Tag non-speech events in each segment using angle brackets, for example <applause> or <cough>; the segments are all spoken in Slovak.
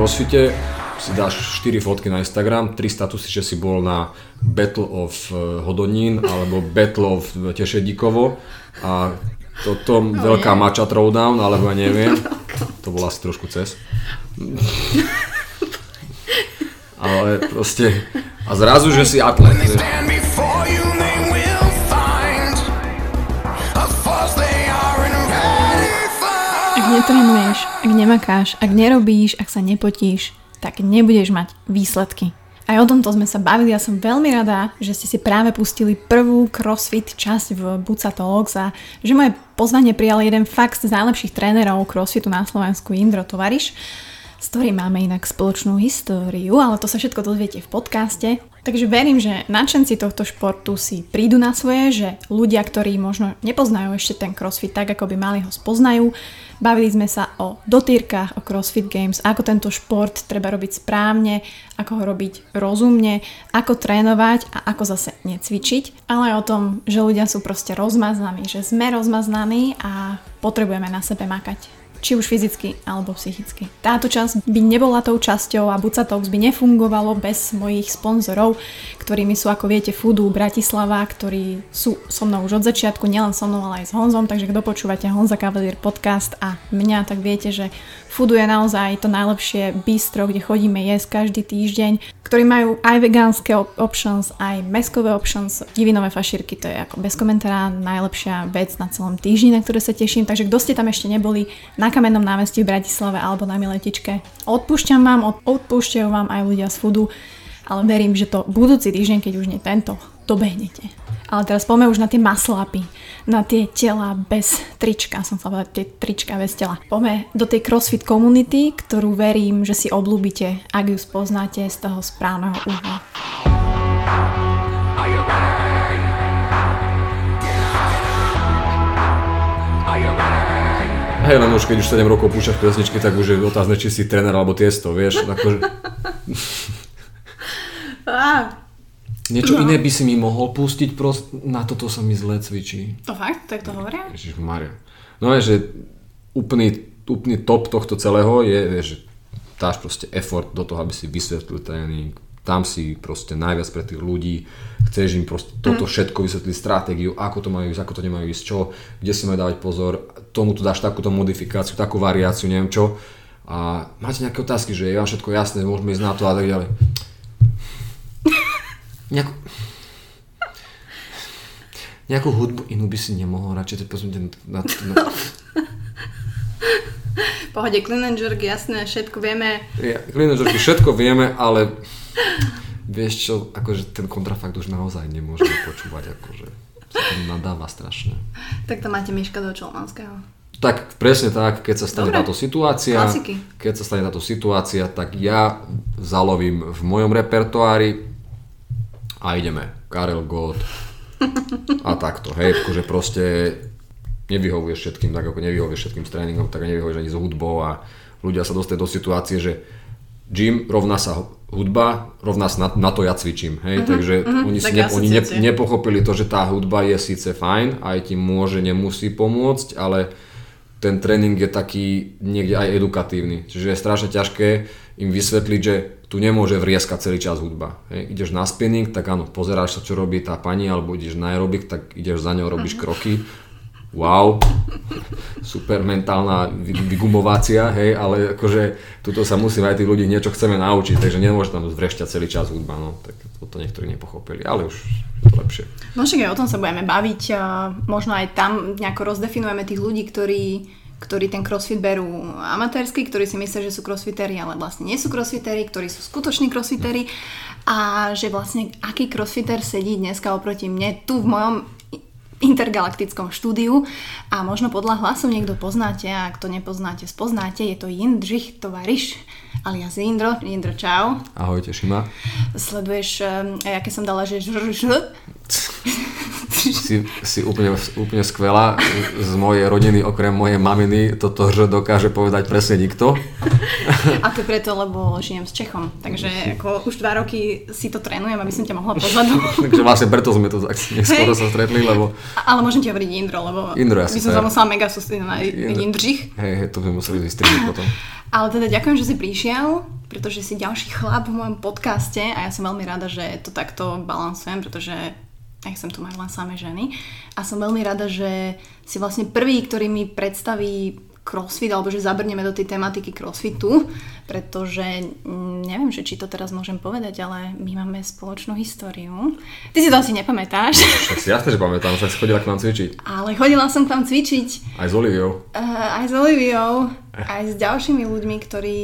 crossfite si dáš 4 fotky na Instagram, 3 statusy, že si bol na Battle of eh, Hodonín alebo <laughs> Battle of Tešedíkovo a toto no, veľká nie. mača throwdown, alebo ja neviem. <laughs> To bol asi trošku cez. <laughs> Ale proste... A zrazu, že si atlet. Netrenuješ, ak nemakáš, ak nerobíš, ak sa nepotíš, tak nebudeš mať výsledky. Aj o tomto sme sa bavili, ja som veľmi rada, že ste si práve pustili prvú CrossFit časť v Buca Talks a že moje pozvanie prijal jeden fakt z najlepších trénerov CrossFitu na Slovensku, Indro Tovariš, s ktorým máme inak spoločnú históriu, ale to sa všetko dozviete v podcaste. Takže verím, že nadšenci tohto športu si prídu na svoje, že ľudia, ktorí možno nepoznajú ešte ten crossfit tak, ako by mali ho spoznajú, Bavili sme sa o dotýrkach, o CrossFit Games, ako tento šport treba robiť správne, ako ho robiť rozumne, ako trénovať a ako zase necvičiť, ale aj o tom, že ľudia sú proste rozmaznaní, že sme rozmaznaní a potrebujeme na sebe makať či už fyzicky alebo psychicky. Táto časť by nebola tou časťou a Buca Talks by nefungovalo bez mojich sponzorov, ktorými sú ako viete Foodu Bratislava, ktorí sú so mnou už od začiatku, nielen so mnou, ale aj s Honzom, takže kto počúvate Honza Cavalier podcast a mňa, tak viete, že Foodu je naozaj to najlepšie bistro, kde chodíme jesť každý týždeň, ktorí majú aj vegánske options, aj meskové options, divinové fašírky, to je ako bez komentára najlepšia vec na celom týždni, na ktoré sa teším, takže kto ste tam ešte neboli, na Kamennom námestí v Bratislave alebo na Miletičke. Odpúšťam vám, od, odpúšťajú vám aj ľudia z Foodu, ale verím, že to budúci týždeň, keď už nie tento, dobehnete. Ale teraz poďme už na tie maslapy, na tie tela bez trička, som sa povedať, tie trička bez tela. Poďme do tej CrossFit komunity, ktorú verím, že si oblúbite, ak ju spoznáte z toho správneho uhla. Hej, len už keď už 7 rokov púšťaš pesničky, tak už je otázne, či si tréner alebo tiesto, vieš. Akože... <laughs> Niečo no. iné by si mi mohol pustiť, prost... na toto sa mi zle cvičí. To fakt? Tak to hovoria? Maria. No je, že úplný, úplný top tohto celého je, je, že dáš proste effort do toho, aby si vysvetlil tréning, tam si proste najviac pre tých ľudí, chceš im proste toto mm. všetko vysvetliť, stratégiu, ako to majú ísť, ako to nemajú ísť, čo, kde si majú dávať pozor, tomu tu dáš takúto modifikáciu, takú variáciu, neviem čo. A máte nejaké otázky, že je vám všetko jasné, môžeme ísť na to a tak ďalej. Nejakú, nejakú hudbu inú by si nemohol radšej pozrieť na, na, na... Pohode, clean and jerk, jasné, všetko vieme. Ja, jerk, všetko vieme, ale vieš čo, akože ten kontrafakt už naozaj nemôžeme počúvať, akože sa nadáva strašne. Tak to máte Miška do Čolmanského. Tak presne tak, keď sa stane Dobre. táto situácia, Klasiky. keď sa stane táto situácia, tak ja zalovím v mojom repertoári a ideme. Karel Gott a takto, hej, akože proste nevyhovuješ všetkým, tak ako nevyhovuješ všetkým s tréningom, tak nevyhovuješ ani s hudbou a ľudia sa dostanú do situácie, že gym rovná sa hudba, rovná sa na, na to ja cvičím, hej, uh-huh, takže uh-huh, oni, si ne, oni ne, nepochopili to, že tá hudba je síce fajn, aj ti môže, nemusí pomôcť, ale ten tréning je taký niekde aj edukatívny, čiže je strašne ťažké im vysvetliť, že tu nemôže vrieskať celý čas hudba. Hej. Ideš na spinning, tak áno, pozeráš sa, čo robí tá pani, alebo ideš na aerobik, tak ideš za ňou, robíš uh-huh. kroky, wow, super mentálna vygumovácia, hej, ale akože tuto sa musíme aj tých ľudí niečo chceme naučiť, takže nemôže tam zvrešťať celý čas hudba, no, tak toto niektorí nepochopili, ale už je to lepšie. No však aj o tom sa budeme baviť, možno aj tam nejako rozdefinujeme tých ľudí, ktorí ktorí ten crossfit berú amatérsky, ktorí si myslia, že sú crossfitery, ale vlastne nie sú crossfitery, ktorí sú skutoční crossfitery a že vlastne aký crossfiter sedí dneska oproti mne tu v mojom intergalaktickom štúdiu a možno podľa hlasov niekto poznáte a ak to nepoznáte, spoznáte, je to Jindřich Tovariš alias Indro. Indro, čau. Ahojte, Šima. Sleduješ, um, aké som dala, že žr, žr. <laughs> si, si úplne, úplne skvelá. Z mojej rodiny, okrem mojej maminy, toto že dokáže povedať presne nikto. <laughs> A to preto, lebo žijem s Čechom. Takže ako už dva roky si to trénujem, aby som ťa mohla pozadu. <laughs> Takže vlastne preto sme to tak <laughs> neskoro sa stretli, lebo... Ale môžem ti hovoriť Indro, lebo Indro, by som sa musela mega sústrediť na Indřich. Hej, hej, to by museli vystrihnúť potom. Ale teda ďakujem, že si prišiel, pretože si ďalší chlap v mojom podcaste a ja som veľmi rada, že to takto balansujem, pretože nechcem tu mať len samé ženy. A som veľmi rada, že si vlastne prvý, ktorý mi predstaví crossfit, alebo že zabrneme do tej tematiky crossfitu, pretože mm, neviem, že či to teraz môžem povedať, ale my máme spoločnú históriu. Ty si to asi nepamätáš. Tak si jasne, že pamätám, však si chodila k nám cvičiť. Ale chodila som k vám cvičiť. Aj s Oliviou. Uh, aj s Oliviou, aj s ďalšími ľuďmi, ktorí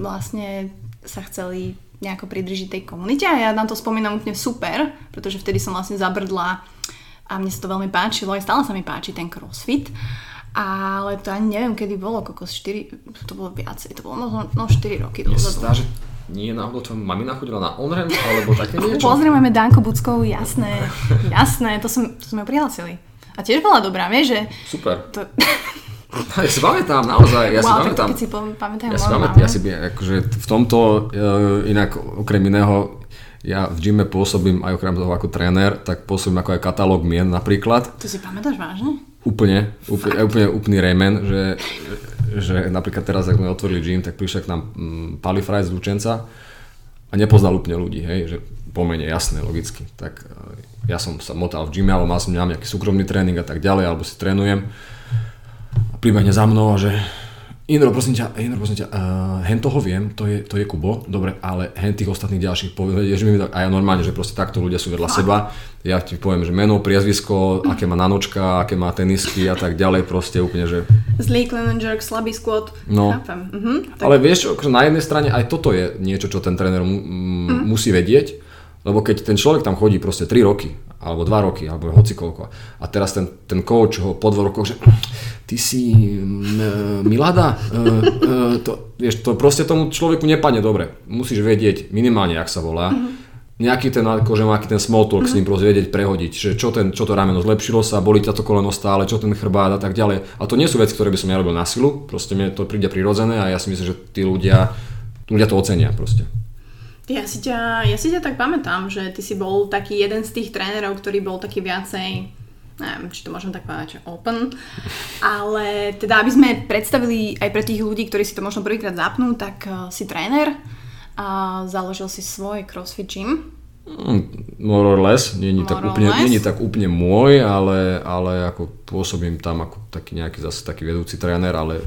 vlastne sa chceli nejako pridržiť tej komunite a ja na to spomínam úplne super, pretože vtedy som vlastne zabrdla a mne sa to veľmi páčilo, aj stále sa mi páči ten crossfit. Ale to ani neviem, kedy bolo, kokos 4, to bolo viacej, to bolo možno no, 4 roky dozadu. Zdá, že nie náhodou tvoja mamina chodila na onrem, alebo také niečo? Pozrieme Danko Buckovú, jasné, jasné, to, som, to sme prihlasili. A tiež bola dobrá, vieš, že... Super. To... <laughs> Ja si pamätám, naozaj, ja wow, si pamätám. Keď si pamätám, ja si pamätám, ja si, akože v tomto, uh, inak okrem iného, ja v gyme pôsobím aj okrem toho ako tréner, tak pôsobím ako aj katalóg mien napríklad. To si pamätáš vážne? Úplne, úplne, úplne úplný rejmen, že, že napríklad teraz, ak sme otvorili gym, tak prišiel k nám mm, Pali Fraj z Lučenca a nepoznal úplne ľudí, hej, že pomene, jasné, logicky. Tak e, ja som sa motal v gyme, alebo mal som nejaký súkromný tréning a tak ďalej, alebo si trénujem. A príbehne za mnou a že Indro, prosím ťa, Indro, prosím ťa, uh, hen toho viem, to je, to je Kubo, dobre, ale hen tých ostatných ďalších povedieš mi, a ja normálne, že proste takto ľudia sú vedľa seba, ja ti poviem, že meno, priezvisko, aké má nanočka, aké má tenisky a tak ďalej, proste úplne, že... Zlý clean and jerk, slabý squat, no. chápem. Mhm, tak... Ale vieš, akože na jednej strane aj toto je niečo, čo ten tréner mu, mm. musí vedieť, lebo keď ten človek tam chodí proste 3 roky, alebo 2 roky, alebo hoci koľko, a teraz ten, ten coach ho po dvoch rokoch, že ty si Milada, e, e, to, vieš, to proste tomu človeku nepadne dobre. Musíš vedieť minimálne, jak sa volá. Mm-hmm. Nejaký ten, akože nejaký ten small talk mm-hmm. s ním proste vedieť prehodiť, že čo, ten, čo to rameno zlepšilo sa, boli to koleno stále, čo ten chrbát a tak ďalej. A to nie sú veci, ktoré by som ja robil na silu, proste mne to príde prirodzené a ja si myslím, že tí ľudia, ľudia to ocenia proste. Ja si, ťa, ja si ťa tak pamätám, že ty si bol taký jeden z tých trénerov, ktorý bol taký viacej neviem, či to môžem tak povedať, že open. Ale teda, aby sme predstavili aj pre tých ľudí, ktorí si to možno prvýkrát zapnú, tak uh, si tréner a založil si svoj CrossFit gym. Mm, more or less, nie je tak, úplne, nie tak úplne môj, ale, ale ako pôsobím tam ako taký nejaký zase taký vedúci tréner, ale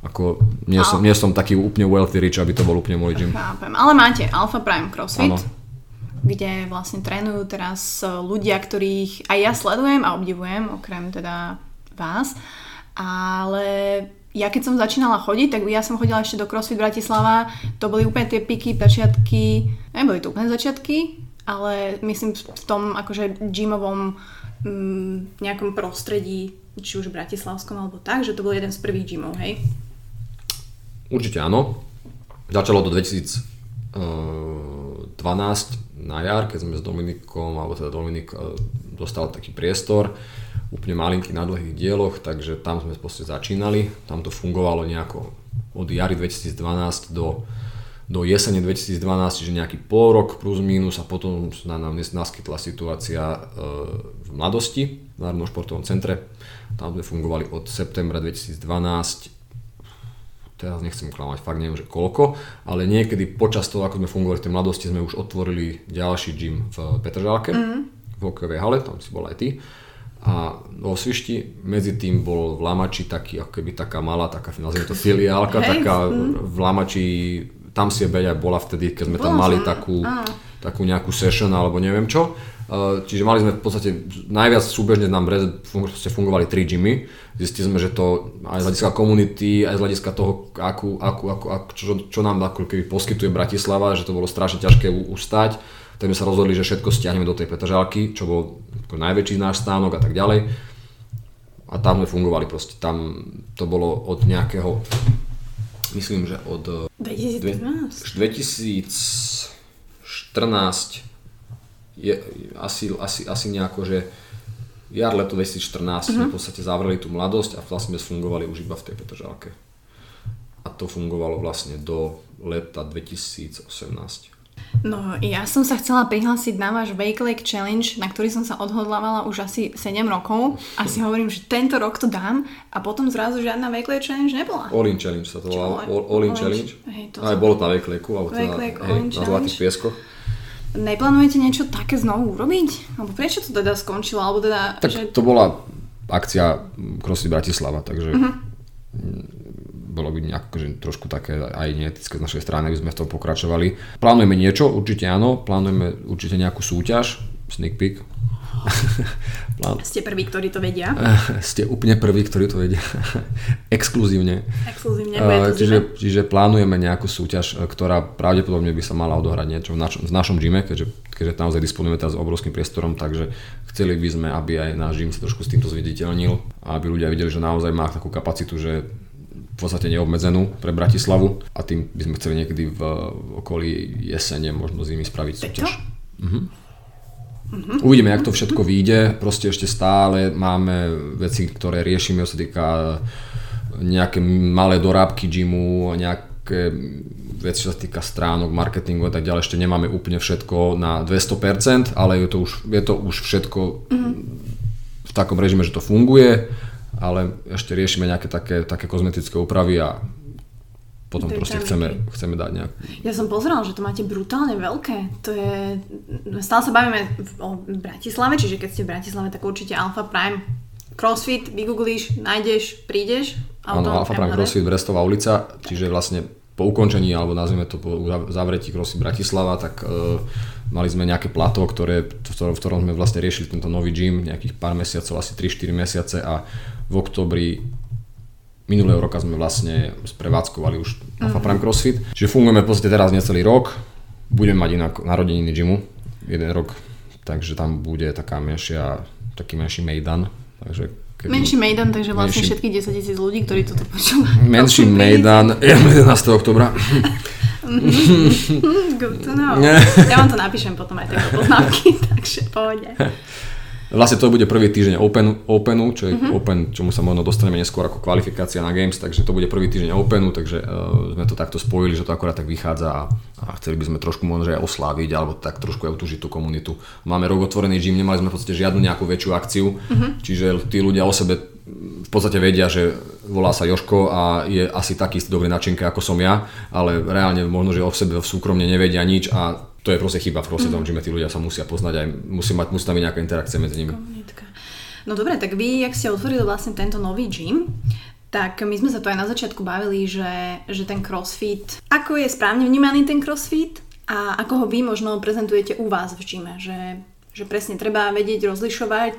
ako nie, som, nie som taký úplne wealthy rich, aby to bol úplne môj gym. Chápem, ale máte Alpha Prime CrossFit. Ano kde vlastne trénujú teraz e, ľudia, ktorých aj ja sledujem a obdivujem, okrem teda vás. Ale ja keď som začínala chodiť, tak ja som chodila ešte do CrossFit Bratislava, to boli úplne tie piky, pečiatky, neboli to úplne začiatky, ale myslím v tom akože gymovom mm, nejakom prostredí, či už bratislavskom alebo tak, že to bol jeden z prvých gymov, hej? Určite áno. Začalo do 2012 na jar, keď sme s Dominikom, alebo teda Dominik e, dostal taký priestor, úplne malinký na dlhých dieloch, takže tam sme proste začínali. Tam to fungovalo nejako od jary 2012 do, do jesene 2012, čiže nejaký pol rok plus minus a potom sa nám naskytla situácia e, v mladosti v Národnom športovom centre. Tam sme fungovali od septembra 2012 teraz nechcem klamať, fakt neviem, že koľko, ale niekedy počas toho, ako sme fungovali v tej mladosti, sme už otvorili ďalší gym v Petržálke, mm-hmm. v hokejovej hale, tam si bol aj ty. A vo Svišti, medzi tým bol v Lamači taký, ako keby taká malá, taká, nazvime to filiálka, hey. taká v Lamači, tam si je Beľa bola vtedy, keď sme tam mali takú, takú nejakú session alebo neviem čo. Eh, čiže mali sme v podstate najviac súbežne nám fungovali tri gymy. Zistili sme, že to aj z hľadiska komunity, aj z hľadiska toho, akú, akú, akú, akú, čo, čo nám ako keby poskytuje Bratislava, že to bolo strašne ťažké ustať. Tak sme sa rozhodli, že všetko stiahneme do tej Petržalky, čo bol najväčší náš stánok a tak ďalej. A tam sme fungovali proste. Tam to bolo od nejakého, myslím, že od 2014. 2014 je asi, asi, asi nejako, že jar, leto 2014 sme v podstate zavreli tú mladosť a vlastne sme fungovali už iba v tej Petržalke. A to fungovalo vlastne do leta 2018. No, ja som sa chcela prihlásiť na váš Wake Lake Challenge, na ktorý som sa odhodlávala už asi 7 rokov. A si hovorím, že tento rok to dám a potom zrazu žiadna Wake Lake Challenge nebola. All In Challenge sa to volalo. All, All In All In- Challenge. hej, to Aj bolo na Wake Lakeu, alebo Wake teda, Lake hej, na Zlatých pieskoch. Neplánujete niečo také znovu urobiť? Alebo prečo to teda skončilo? Alebo teda, Tak že... to bola akcia CrossFit Bratislava, takže mm, bolo by nejak, akože trošku také aj neetické z našej strany, aby sme v tom pokračovali. Plánujeme niečo, určite áno, plánujeme určite nejakú súťaž, sneak peek. <laughs> Plán... Ste prví, ktorí to vedia. <laughs> Ste úplne prví, ktorí to vedia. <laughs> Exkluzívne. Exkluzívne Uh, čiže, čiže plánujeme nejakú súťaž, e, ktorá pravdepodobne by sa mala odohrať niečo v našom, v našom gyme, keďže, keďže naozaj disponujeme teraz obrovským priestorom, takže chceli by sme, aby aj náš gym sa trošku s týmto zviditeľnil aby ľudia videli, že naozaj má takú kapacitu, že v podstate neobmedzenú pre Bratislavu a tým by sme chceli niekedy v, okolí jesene, možno zimy spraviť Peťo? Súťaž. Uvidíme, jak to všetko vyjde. Proste ešte stále máme veci, ktoré riešime, sa týka nejaké malé dorábky gymu, nejaké veci, čo sa týka stránok, marketingu a tak ďalej. Ešte nemáme úplne všetko na 200%, ale je to už, je to už všetko v takom režime, že to funguje, ale ešte riešime nejaké také, také kozmetické úpravy a potom Detaily. proste chceme, chceme dať nejakú Ja som pozerala, že to máte brutálne veľké. To je... Stále sa bavíme o Bratislave, čiže keď ste v Bratislave, tak určite Alpha Prime CrossFit, vygooglíš, nájdeš, prídeš. Áno, Alfa Prime CrossFit Brestová ulica, čiže vlastne po ukončení, alebo nazvime to po zavretí CrossFit Bratislava, tak e, mali sme nejaké plato, ktoré, v, ktorom, v ktorom sme vlastne riešili tento nový gym, nejakých pár mesiacov, asi 3-4 mesiace a v oktobri minulého roka sme vlastne sprevádzkovali už Alfa Prime CrossFit. Čiže fungujeme v podstate teraz necelý rok, budeme mať inak narodeniny gymu, jeden rok, takže tam bude taká menšia, taký menší mejdan, takže keby- Menší Mejdan, takže vlastne Menší- všetkých 10 tisíc ľudí, ktorí toto počúvajú. <laughs> Menší. Mejdan, <laughs> 11. oktobra. <laughs> Good to know. Ja vám to napíšem potom aj také poznámky, takže pohode. Vlastne to bude prvý týždeň Open, Openu, čo je uh-huh. Open, čomu sa možno dostaneme neskôr ako kvalifikácia na Games, takže to bude prvý týždeň Openu, takže uh, sme to takto spojili, že to akorát tak vychádza a, a chceli by sme trošku možno aj osláviť, alebo tak trošku aj utúžiť tú komunitu. Máme rok otvorený gym, nemali sme v podstate žiadnu nejakú väčšiu akciu, uh-huh. čiže tí ľudia o sebe v podstate vedia, že volá sa Joško a je asi taký istý dobrý načinka ako som ja, ale reálne možno, že o sebe v súkromne nevedia nič a to je proste chyba v crossfitovom gyme, tí ľudia sa musia poznať aj musí, mať, musí tam byť nejaká interakcia medzi nimi. Komunitka. No dobre, tak vy, ak ste otvorili vlastne tento nový gym, tak my sme sa to aj na začiatku bavili, že, že ten crossfit, ako je správne vnímaný ten crossfit a ako ho vy možno prezentujete u vás v gyme, že, že presne treba vedieť rozlišovať,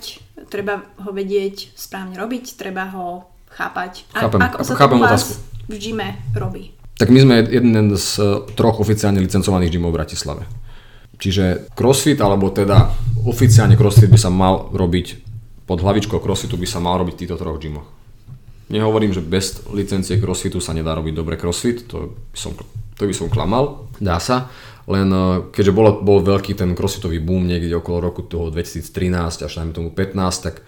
treba ho vedieť správne robiť, treba ho chápať. A, Chápem, ako sa to chápem u vás otázku. v gyme robí? Tak my sme jeden z troch oficiálne licencovaných gymov v Bratislave. Čiže crossfit, alebo teda oficiálne crossfit by sa mal robiť, pod hlavičkou crossfitu by sa mal robiť v týchto troch gymoch. Nehovorím, že bez licencie crossfitu sa nedá robiť dobre crossfit, to by som, to by som klamal, dá sa. Len eh, keďže bol, bol veľký ten crossfitový boom niekde okolo roku toho 2013 až najmä tomu 15, tak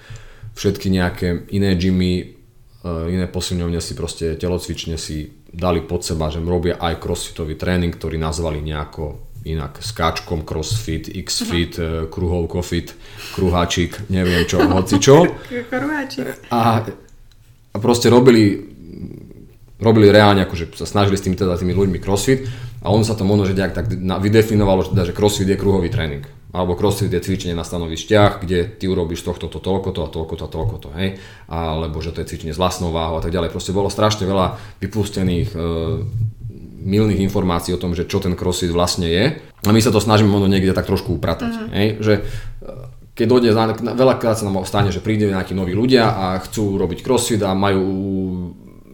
všetky nejaké iné gymy, iné posilňovne si proste telocvične si dali pod seba, že robia aj crossfitový tréning, ktorý nazvali nejako inak skáčkom crossfit, xfit, kruhovkofit, kruháčik, neviem čo, hoci čo. <laughs> A, a proste robili, robili reálne, akože sa snažili s tými, teda, tými ľuďmi crossfit a on sa to možno, že nejak tak vydefinovalo, že, teda, že crossfit je kruhový tréning. Alebo crossfit je cvičenie na stanovišťach, kde ty urobíš tohto, to, toľko to a toľko to a toľko to, hej. Alebo že to je cvičenie s vlastnou váhou a tak ďalej. Proste bolo strašne veľa vypustených e, milných informácií o tom, že čo ten crossfit vlastne je. A my sa to snažíme možno niekde tak trošku upratať. Uh-huh. Hej? Že e, keď dojde, veľakrát sa nám stane, že príde nejakí noví ľudia a chcú robiť crossfit a majú,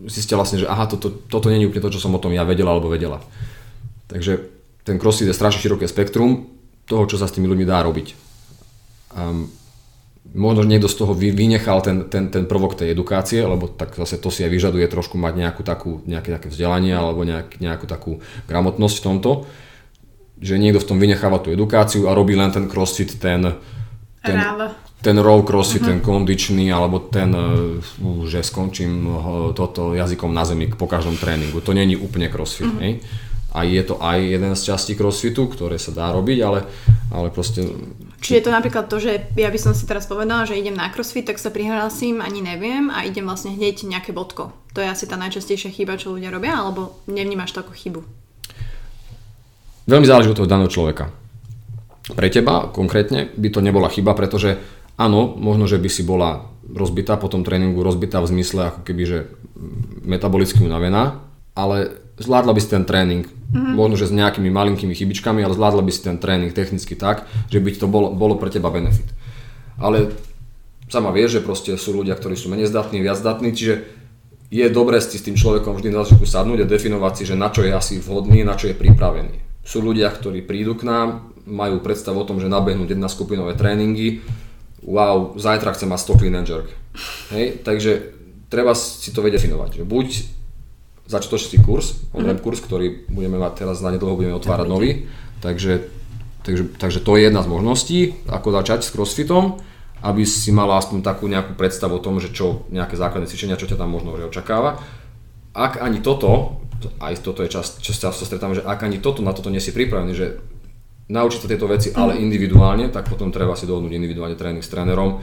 zistia vlastne, že aha, toto, toto nie je úplne to, čo som o tom ja vedela alebo vedela. Takže ten crossfit je strašne široké spektrum toho, čo sa s tými ľuďmi dá robiť. Um, možno niekto z toho vy- vynechal ten, ten, ten prvok tej edukácie, lebo tak zase to si aj vyžaduje trošku mať nejakú takú, nejaké, nejaké vzdelanie alebo nejak, nejakú takú gramotnosť v tomto, že niekto v tom vynecháva tú edukáciu a robí len ten crossfit, ten, ten ten, raw crossfit, uh-huh. ten kondičný, alebo ten, uh, že skončím uh, toto jazykom na zemi po každom tréningu. To není úplne crossfit, uh-huh. hej? A je to aj jeden z častí crossfitu, ktoré sa dá robiť, ale, ale proste... Či je to napríklad to, že ja by som si teraz povedala, že idem na crossfit, tak sa prihlásim, ani neviem a idem vlastne hneď nejaké bodko. To je asi tá najčastejšia chyba, čo ľudia robia, alebo nevnímaš to ako chybu? Veľmi záleží od toho daného človeka. Pre teba konkrétne by to nebola chyba, pretože áno, možno, že by si bola rozbitá po tom tréningu, rozbitá v zmysle ako keby, že metabolicky unavená, ale zvládla by si ten tréning, mm-hmm. možno, že s nejakými malinkými chybičkami, ale zvládla by si ten tréning technicky tak, že by to bolo, bolo pre teba benefit. Ale sama vieš, že proste sú ľudia, ktorí sú menej zdatní, viac zdatní, čiže je dobré si s tým človekom vždy na začiatku sadnúť a definovať si, že na čo je asi vhodný, na čo je pripravený. Sú ľudia, ktorí prídu k nám, majú predstavu o tom, že nabehnúť jedna skupinové tréningy, wow, zajtra chcem mať 100 clean and jerk. Hej, takže treba si to vedieť definovať, že buď začiatočný kurz, on kurz, ktorý budeme mať teraz na nedlho budeme otvárať nový, takže, takže, takže to je jedna z možností, ako začať s crossfitom, aby si mala aspoň takú nejakú predstavu o tom, že čo nejaké základné cvičenia, čo ťa tam možno že očakáva. Ak ani toto, aj toto je čas, čo sa stretávam, že ak ani toto na toto nie si pripravený, že naučiť sa tieto veci, ale mhm. individuálne, tak potom treba si dohodnúť individuálne tréning s trénerom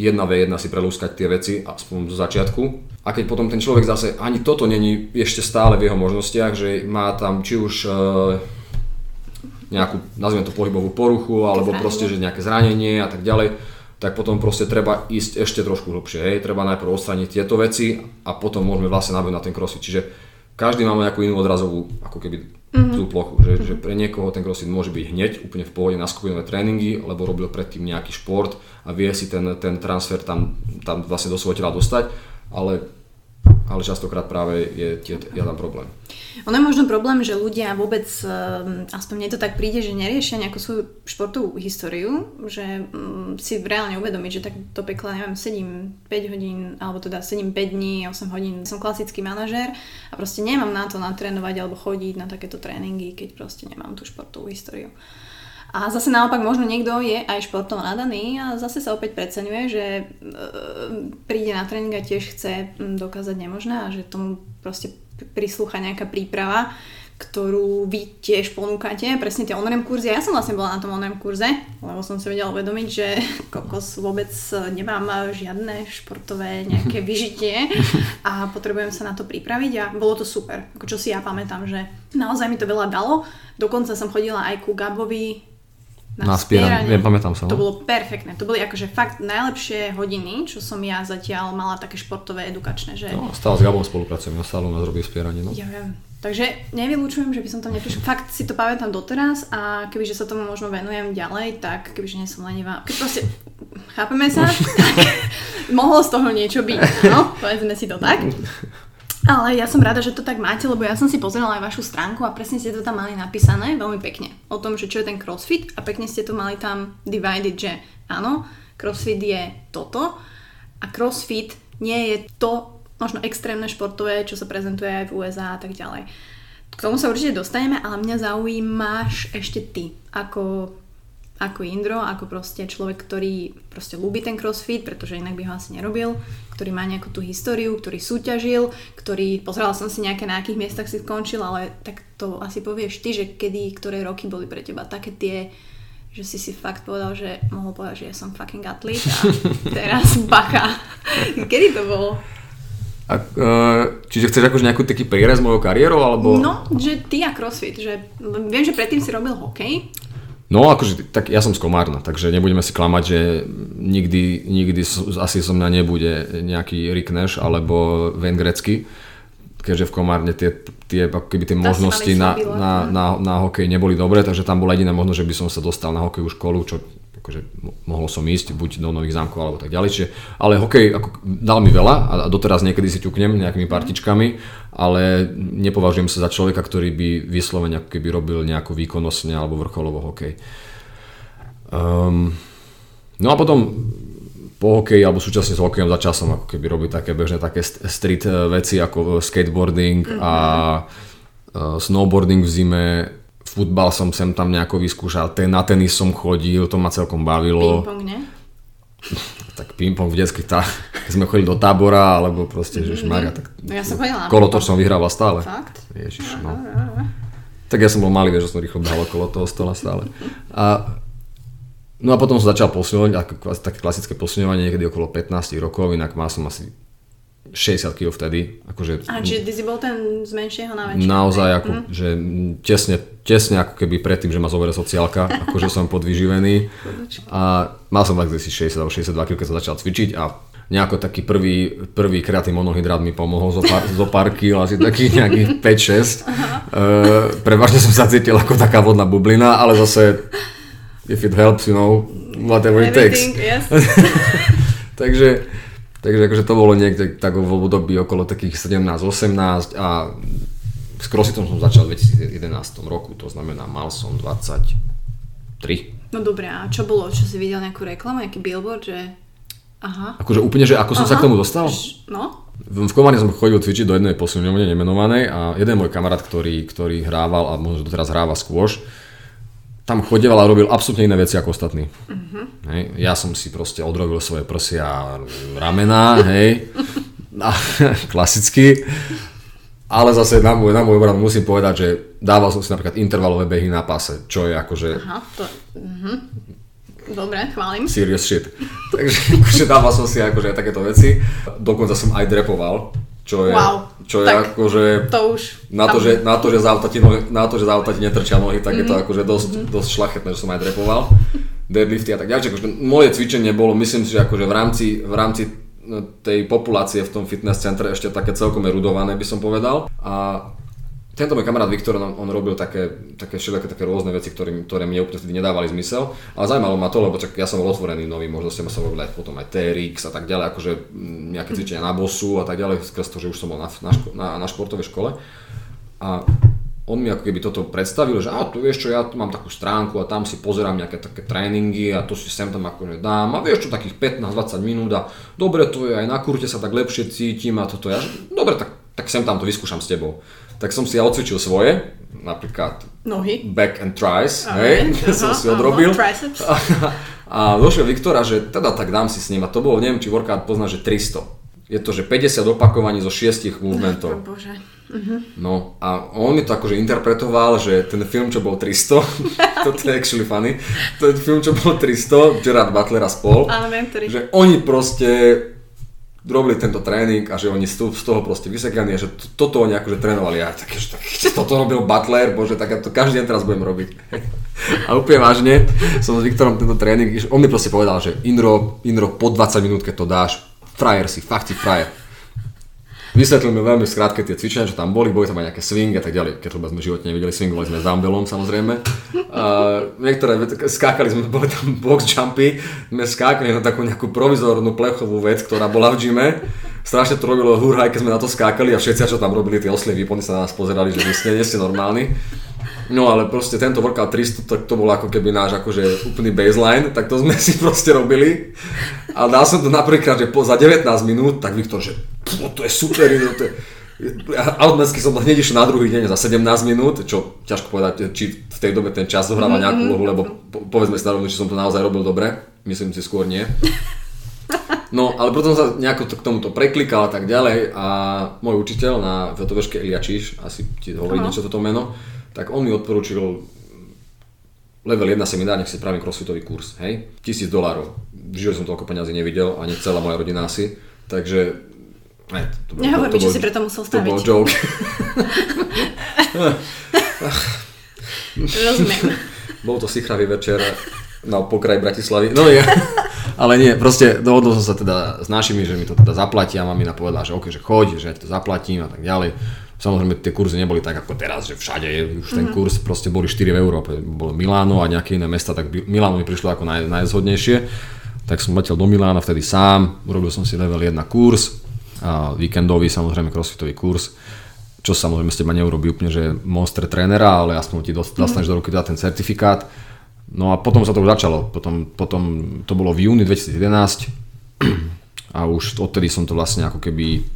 jedna v jedna si prelúskať tie veci, aspoň zo začiatku. A keď potom ten človek zase ani toto není ešte stále v jeho možnostiach, že má tam či už e, nejakú, nazviem to pohybovú poruchu, alebo zranenie. proste, že nejaké zranenie a tak ďalej, tak potom proste treba ísť ešte trošku hlbšie. Hej. Treba najprv odstrániť tieto veci a potom môžeme vlastne nabehnúť na ten crossfit. Čiže každý máme nejakú inú odrazovú ako keby mm-hmm. tú plochu. Že, mm-hmm. že pre niekoho ten crossfit môže byť hneď úplne v pohode na skupinové tréningy, lebo robil predtým nejaký šport a vie si ten, ten transfer tam, tam vlastne do svojho tela dostať, ale, ale častokrát práve je, je, je tam problém. Ono je možno problém, že ľudia vôbec, ehm, aspoň mne to tak príde, že neriešia nejakú svoju športovú históriu, že mm, si reálne uvedomiť, že tak do pekla, neviem, sedím 5 hodín, alebo teda sedím 5 dní, 8 hodín, som klasický manažér a proste nemám na to natrénovať alebo chodiť na takéto tréningy, keď proste nemám tú športovú históriu. A zase naopak možno niekto je aj športom nadaný a zase sa opäť preceňuje, že e, príde na tréning a tiež chce dokázať nemožné a že tomu proste prislúcha nejaká príprava, ktorú vy tiež ponúkate, presne tie online kurzy. Ja som vlastne bola na tom online kurze, lebo som si vedela uvedomiť, že kokos vôbec nemám žiadne športové nejaké <laughs> vyžitie a potrebujem sa na to pripraviť a bolo to super. Ako čo si ja pamätám, že naozaj mi to veľa dalo. Dokonca som chodila aj ku Gabovi na, na spieranie. Viem, pamätám sa. No? To bolo perfektné. To boli akože fakt najlepšie hodiny, čo som ja zatiaľ mala také športové, edukačné. Že... No, stále s Gabom spolupracujeme, stále u nás robí spieranie. No. Ja viem. Takže nevylučujem, že by som tam neprišla. Fakt si to pamätám doteraz a kebyže sa tomu možno venujem ďalej, tak kebyže nie som lenivá. Keď proste, chápeme sa, <laughs> mohlo z toho niečo byť. No, povedzme si to tak. <laughs> Ale ja som rada, že to tak máte, lebo ja som si pozrela aj vašu stránku a presne ste to tam mali napísané veľmi pekne o tom, že čo je ten crossfit a pekne ste to mali tam divided, že áno, crossfit je toto a crossfit nie je to možno extrémne športové, čo sa prezentuje aj v USA a tak ďalej. K tomu sa určite dostaneme, ale mňa zaujímaš ešte ty, ako ako Indro, ako proste človek, ktorý proste ľúbi ten crossfit, pretože inak by ho asi nerobil, ktorý má nejakú tú históriu, ktorý súťažil, ktorý, pozerala som si nejaké, na akých miestach si skončil, ale tak to asi povieš ty, že kedy, ktoré roky boli pre teba také tie, že si si fakt povedal, že mohol povedať, že ja som fucking atlet a <laughs> teraz bacha. Kedy to bolo? A, uh, čiže chceš akože nejakú taký prierez mojou kariérou, alebo... No, že ty a crossfit, že viem, že predtým si robil hokej, No akože, tak ja som z Komárna, takže nebudeme si klamať, že nikdy, nikdy asi som na nebude nejaký Rick Nash alebo Wayne Gretzky, keďže v Komárne tie, tie, keby tie možnosti na, na, na, na hokej neboli dobré, takže tam bola jediná možnosť, že by som sa dostal na hokejovú školu, čo akože mohol som ísť buď do Nových zámkov alebo tak ďalej. Čiže, ale hokej ako, dal mi veľa a doteraz niekedy si ťuknem nejakými partičkami, ale nepovažujem sa za človeka, ktorý by vyslovene ako keby robil nejako výkonnostne alebo vrcholovo hokej. Um, no a potom po hokeji alebo súčasne s hokejom začal som ako keby robiť také bežné také street eh, veci ako skateboarding mm-hmm. a uh, snowboarding v zime futbal som sem tam nejako vyskúšal, ten, na tenis som chodil, to ma celkom bavilo. Ping-pong, <laughs> tak ping-pong v detských tá, <laughs> keď sme chodili do tábora, alebo proste, že Maria, tak No ja som chodila na kolotoč som vyhrával stále. Fakt? Ježiš, no. Tak ja som bol malý, vieš, že som rýchlo behal okolo toho stola stále. A, no a potom som začal posilňovať, také klasické posilňovanie niekedy okolo 15 rokov, inak mal som asi 60 kg vtedy. Akože A čiže ty si bol ten z menšieho na väčšie? naozaj, ako, že tesne, tesne ako keby predtým, že ma zoberie sociálka, <laughs> akože som podvyživený. A mal som tak asi 60 alebo 62 kg, keď som začal cvičiť a nejako taký prvý, prvý kreatívny monohydrát mi pomohol zo pár, zo pár kýl, asi takých nejakých <laughs> 5-6. Uh, prevažne som sa cítil ako taká vodná bublina, ale zase if it helps, you know, whatever it takes. Everything, yes. <laughs> takže, takže akože to bolo niekde tak v období okolo takých 17-18 a s crossfitom som začal v 2011 roku, to znamená mal som 23. No dobré, a čo bolo? Čo si videl nejakú reklamu, nejaký billboard, že... Aha. Akože úplne, že ako som sa Aha. k tomu dostal? No? V Komane som chodil cvičiť do jednej posilňovne nemenovanej a jeden môj kamarát, ktorý, ktorý hrával a možno doteraz hráva squash, tam chodieval a robil absolútne iné veci ako ostatní. Hej. Ja som si proste odrobil svoje prsia a ramená, hej. A, <laughs> klasicky. Ale zase na môj, na môj obrad musím povedať, že dával som si napríklad intervalové behy na páse, čo je akože Aha, to... Mhm. Dobre, chválim. serious shit. Takže <laughs> akože dával som si akože aj takéto veci. Dokonca som aj drepoval, čo je, Wow. čo je Tak. akože To už... na to, že, na to, že z auta ti, nohy, na to, že z auta ti netrčia nohy, tak je Mhm. to akože dosť, dosť šlachetné, že som aj drepoval. Deadlifty a tak ďalej. Akože moje cvičenie bolo, myslím si, že akože v rámci, v rámci no, tej populácie v tom fitness centre ešte také celkom erudované by som povedal. A tento môj kamarát Viktor, on, on robil také, také všelijaké také rôzne veci, ktoré, ktoré mne úplne vtedy nedávali zmysel. Ale zaujímalo ma to, lebo čak ja som bol otvorený novým možnostiam, som robil aj potom aj TRX a tak ďalej, akože mm, nejaké cvičenia na bosu a tak ďalej, skrz to, že už som bol na, na, ško- na, na športovej škole. A on mi ako keby toto predstavil, že a tu vieš čo, ja tu mám takú stránku a tam si pozerám nejaké také tréningy a to si sem tam akože dám a vieš čo, takých 15-20 minút a dobre to je, aj na kurte sa tak lepšie cítim a toto ja, dobre, tak, tak sem tam to vyskúšam s tebou. Tak som si ja odcvičil svoje, napríklad Nohy. back and tries, hej, aha, <laughs> som si odrobil. triceps. <laughs> A, došiel Viktora, že teda tak dám si s ním a to bolo, neviem, či workout pozná, že 300. Je to, že 50 opakovaní zo 6 movementov. Oh, bože. No a on mi to akože interpretoval, že ten film, čo bol 300, <laughs> toto je actually funny, ten film, čo bol 300, Gerard Butler a spol, Áno, viem, ktorý. že oni proste robili tento tréning a že oni sú z toho proste vysekaní a že to, toto oni akože trénovali. A také, že tak, toto robil Butler, bože, tak ja to každý deň teraz budem robiť. <laughs> A úplne vážne som s Viktorom tento tréning, on mi proste povedal, že Indro, Indro po 20 minút, keď to dáš, frajer si, fakt si frajer. Vysvetlil mi veľmi skrátke tie cvičenia, čo tam boli, boli tam aj nejaké swingy a tak ďalej. Keď vôbec sme v živote nevideli, swingovali sme s dumbbellom samozrejme. A niektoré skákali sme, <laughs> boli tam box jumpy, sme skákali na takú nejakú provizornú plechovú vec, ktorá bola v gyme. Strašne to robilo hurhaj, keď sme na to skákali a všetci, čo tam robili, tie oslie výpony sa na nás pozerali, že vy ste, nie ste normálni. No ale proste tento workout 300, tak to bol ako keby náš akože úplný baseline, tak to sme <laughs> si proste robili. A dal som to napríklad, že po, za 19 minút, tak Viktor, že "Pú, to je super, no to je... Automaticky som hneď išiel na druhý deň za 17 minút, čo ťažko povedať, či v tej dobe ten čas zohráva nejakú úlohu, lebo po, povedzme si na či som to naozaj robil dobre, myslím si skôr nie. No, ale potom sa nejako to k tomuto preklikal a tak ďalej a môj učiteľ na Vetoveške Elia Číš, asi ti hovorí Áno. niečo toto meno, tak on mi odporúčil level 1 seminár, nech si spravím crossfitový kurz, hej, tisíc dolárov. V živote som toľko peňazí nevidel, ani celá moja rodina asi, takže... Ne, to, bol- Nehovor mi, čo bol- si preto musel To bol staviť. joke. <laughs> Rozumiem. Bol to sichravý večer na pokraji Bratislavy. No ja. Ale nie, proste dohodol som sa teda s našimi, že mi to teda zaplatia a mamina povedala, že OK, že choď, že ja ti to zaplatím a tak ďalej. Samozrejme tie kurzy neboli tak ako teraz, že všade je už ten kurz, proste boli 4 v Európe. Bolo Miláno a nejaké iné mesta, tak Miláno mi prišlo ako naj, najzhodnejšie. Tak som letel do Milána vtedy sám, urobil som si level 1 kurz, víkendový samozrejme crossfitový kurz, čo samozrejme z teba neurobí úplne, že monster trénera, ale aspoň ti dost- dostaneš do ruky teda ten certifikát. No a potom sa to už začalo, potom, potom to bolo v júni 2011 <clears throat> a už odtedy som to vlastne ako keby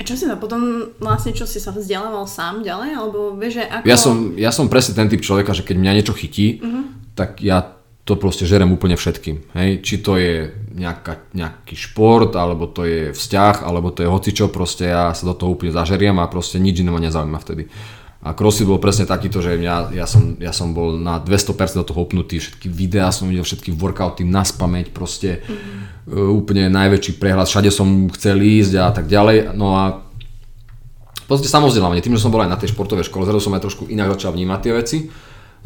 A čo si to potom vlastne, čo si sa vzdelával sám ďalej? Alebo vieš, že ako... Ja som, ja som presne ten typ človeka, že keď mňa niečo chytí, uh-huh. tak ja to proste žerem úplne všetkým. Hej? Či to je nejaká, nejaký šport, alebo to je vzťah, alebo to je hocičo, proste ja sa do toho úplne zažeriem a proste nič iné ma nezaujíma vtedy. A CrossFit bol presne takýto, že ja, ja, som, ja som bol na 200% do toho opnutý, všetky videá som videl, všetky workouty na spameť, proste mm-hmm. úplne najväčší prehľad, všade som chcel ísť a tak ďalej. No a v podstate samozdelávanie, tým, že som bol aj na tej športovej škole, zrazu som aj trošku inak začal vnímať tie veci.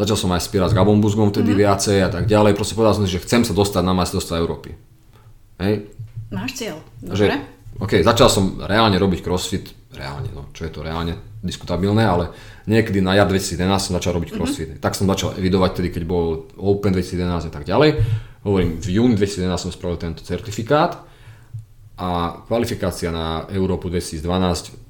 Začal som aj spírať s Gabom Buzgom vtedy mm-hmm. viacej a tak ďalej. Proste povedal som si, že chcem sa dostať na majstrovstvá Európy. Hej. Máš cieľ, dobre. Že, OK, začal som reálne robiť crossfit, reálne, no čo je to reálne, diskutabilné, ale niekedy na jar 2011 som začal robiť crossfit. Mm-hmm. Tak som začal evidovať tedy, keď bol Open 2011 a tak ďalej. Hovorím, v júni 2011 som spravil tento certifikát a kvalifikácia na Európu 2012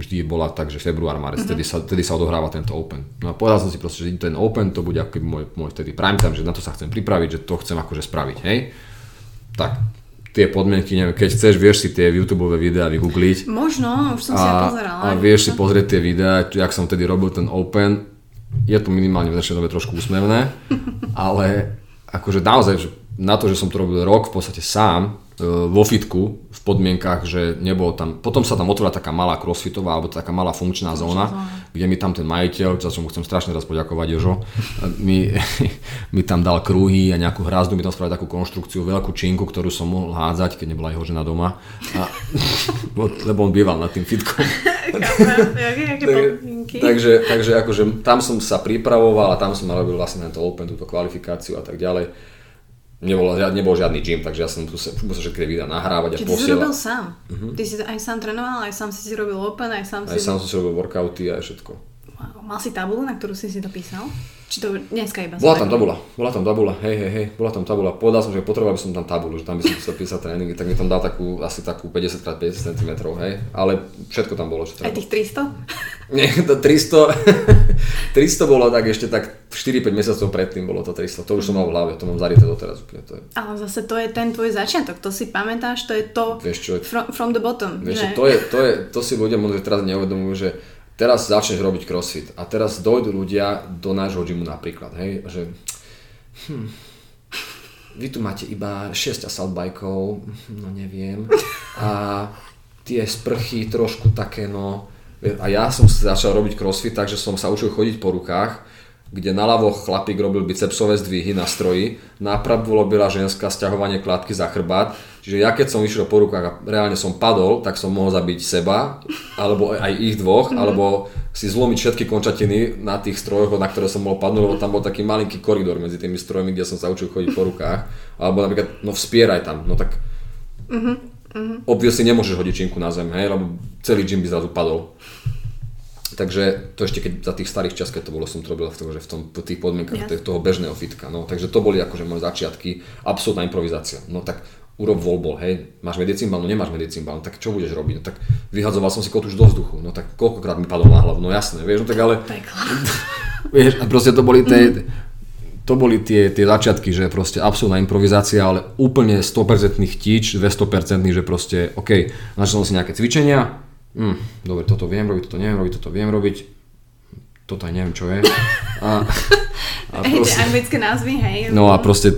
vždy bola tak, že február, marec, mm-hmm. tedy, sa, tedy sa odohráva tento Open. No a povedal som si proste, že ten Open to bude ako môj, môj vtedy prime time, že na to sa chcem pripraviť, že to chcem akože spraviť, hej. Tak, tie podmienky, neviem, keď chceš, vieš si tie YouTube videá vygoogliť. Možno, už som a, si ja pozerala. A vieš si pozrieť tie videá, jak som tedy robil ten Open. Je to minimálne v dnešnej dobe trošku úsmevné, <laughs> ale akože naozaj, že na to, že som to robil rok v podstate sám, vo fitku v podmienkach, že nebolo tam, potom sa tam otvorila taká malá crossfitová alebo taká malá funkčná zóna, kde mi tam ten majiteľ, za čo mu chcem strašne raz poďakovať Jožo, mi, <laughs> mi tam dal kruhy a nejakú hrazdu, mi tam spravil takú konštrukciu, veľkú činku, ktorú som mohol hádzať, keď nebola jeho žena doma, a, <laughs> lebo on býval nad tým fitkom. takže, takže akože tam som sa pripravoval a tam som robil vlastne tento open, túto kvalifikáciu a tak ďalej nebol, nebol žiadny gym, takže ja som tu musel všetky videá nahrávať a posielať. Ty si robil sám? Uh-huh. Ty si aj sám trénoval, aj sám si si robil open, aj sám aj si... sám som si robil workouty a všetko. Wow. Mal si tabulu, na ktorú si si to písal? Či to dneska iba Bola tam tabula, bola tam tabula, hej, hej, hej, bola tam tabula. Povedal som, že potreboval by som tam tabulu, že tam by som chcel písať tréningy, tak mi tam dal takú, asi takú 50x50 cm, hej, ale všetko tam bolo, čo treba. Aj tých 300? <laughs> Nie, to 300, 300 <laughs> bolo tak ešte tak 4-5 mesiacov predtým bolo to 300, to už som mal v hlave, to mám zarité doteraz úplne. To je. Ale zase to je ten tvoj začiatok, to si pamätáš, to je to Vieš, čo je... From, from the bottom. Vieš, že? to, je, to, je, to si ľudia možno teraz neuvedomujú, že teraz začneš robiť crossfit a teraz dojdú ľudia do nášho gymu napríklad, hej, že hm, vy tu máte iba 6 assault bikeov, no neviem, a tie sprchy trošku také, no, a ja som začal robiť crossfit, takže som sa učil chodiť po rukách, kde naľavo chlapík robil bicepsové zdvihy na stroji, napravo robila ženská stiahovanie kladky za chrbát, čiže ja keď som išiel po rukách a reálne som padol, tak som mohol zabiť seba, alebo aj ich dvoch, mm-hmm. alebo si zlomiť všetky končatiny na tých strojoch, na ktoré som mohol padnúť, lebo tam bol taký malinký koridor medzi tými strojmi, kde som sa učil chodiť po rukách, alebo napríklad, no vspieraj tam, no tak mm-hmm. Obviously nemôžeš hodiť činku na zem, hej, lebo celý gym by zrazu padol. Takže to ešte keď za tých starých čas, keď to bolo, som to robil v, tom, že v, tom, v tých podmienkach yes. toho bežného fitka. No, takže to boli akože moje začiatky, absolútna improvizácia. No tak urob voľbol, hej, máš medicínbal, no nemáš medicínbal, no tak čo budeš robiť? No tak vyhadzoval som si už do vzduchu, no tak koľkokrát mi padol na hlavu, no jasné, vieš, no tak ale... <laughs> vieš, a proste to boli tie, to boli tie, tie začiatky, že proste absolútna improvizácia, ale úplne 100% chtíč, 200% že proste, OK, načal som si nejaké cvičenia, hm, dobre, toto viem robiť, toto neviem robiť, toto viem robiť, toto aj neviem, čo je. A, <laughs> a proste, hey, anglické názvy, hej. No a proste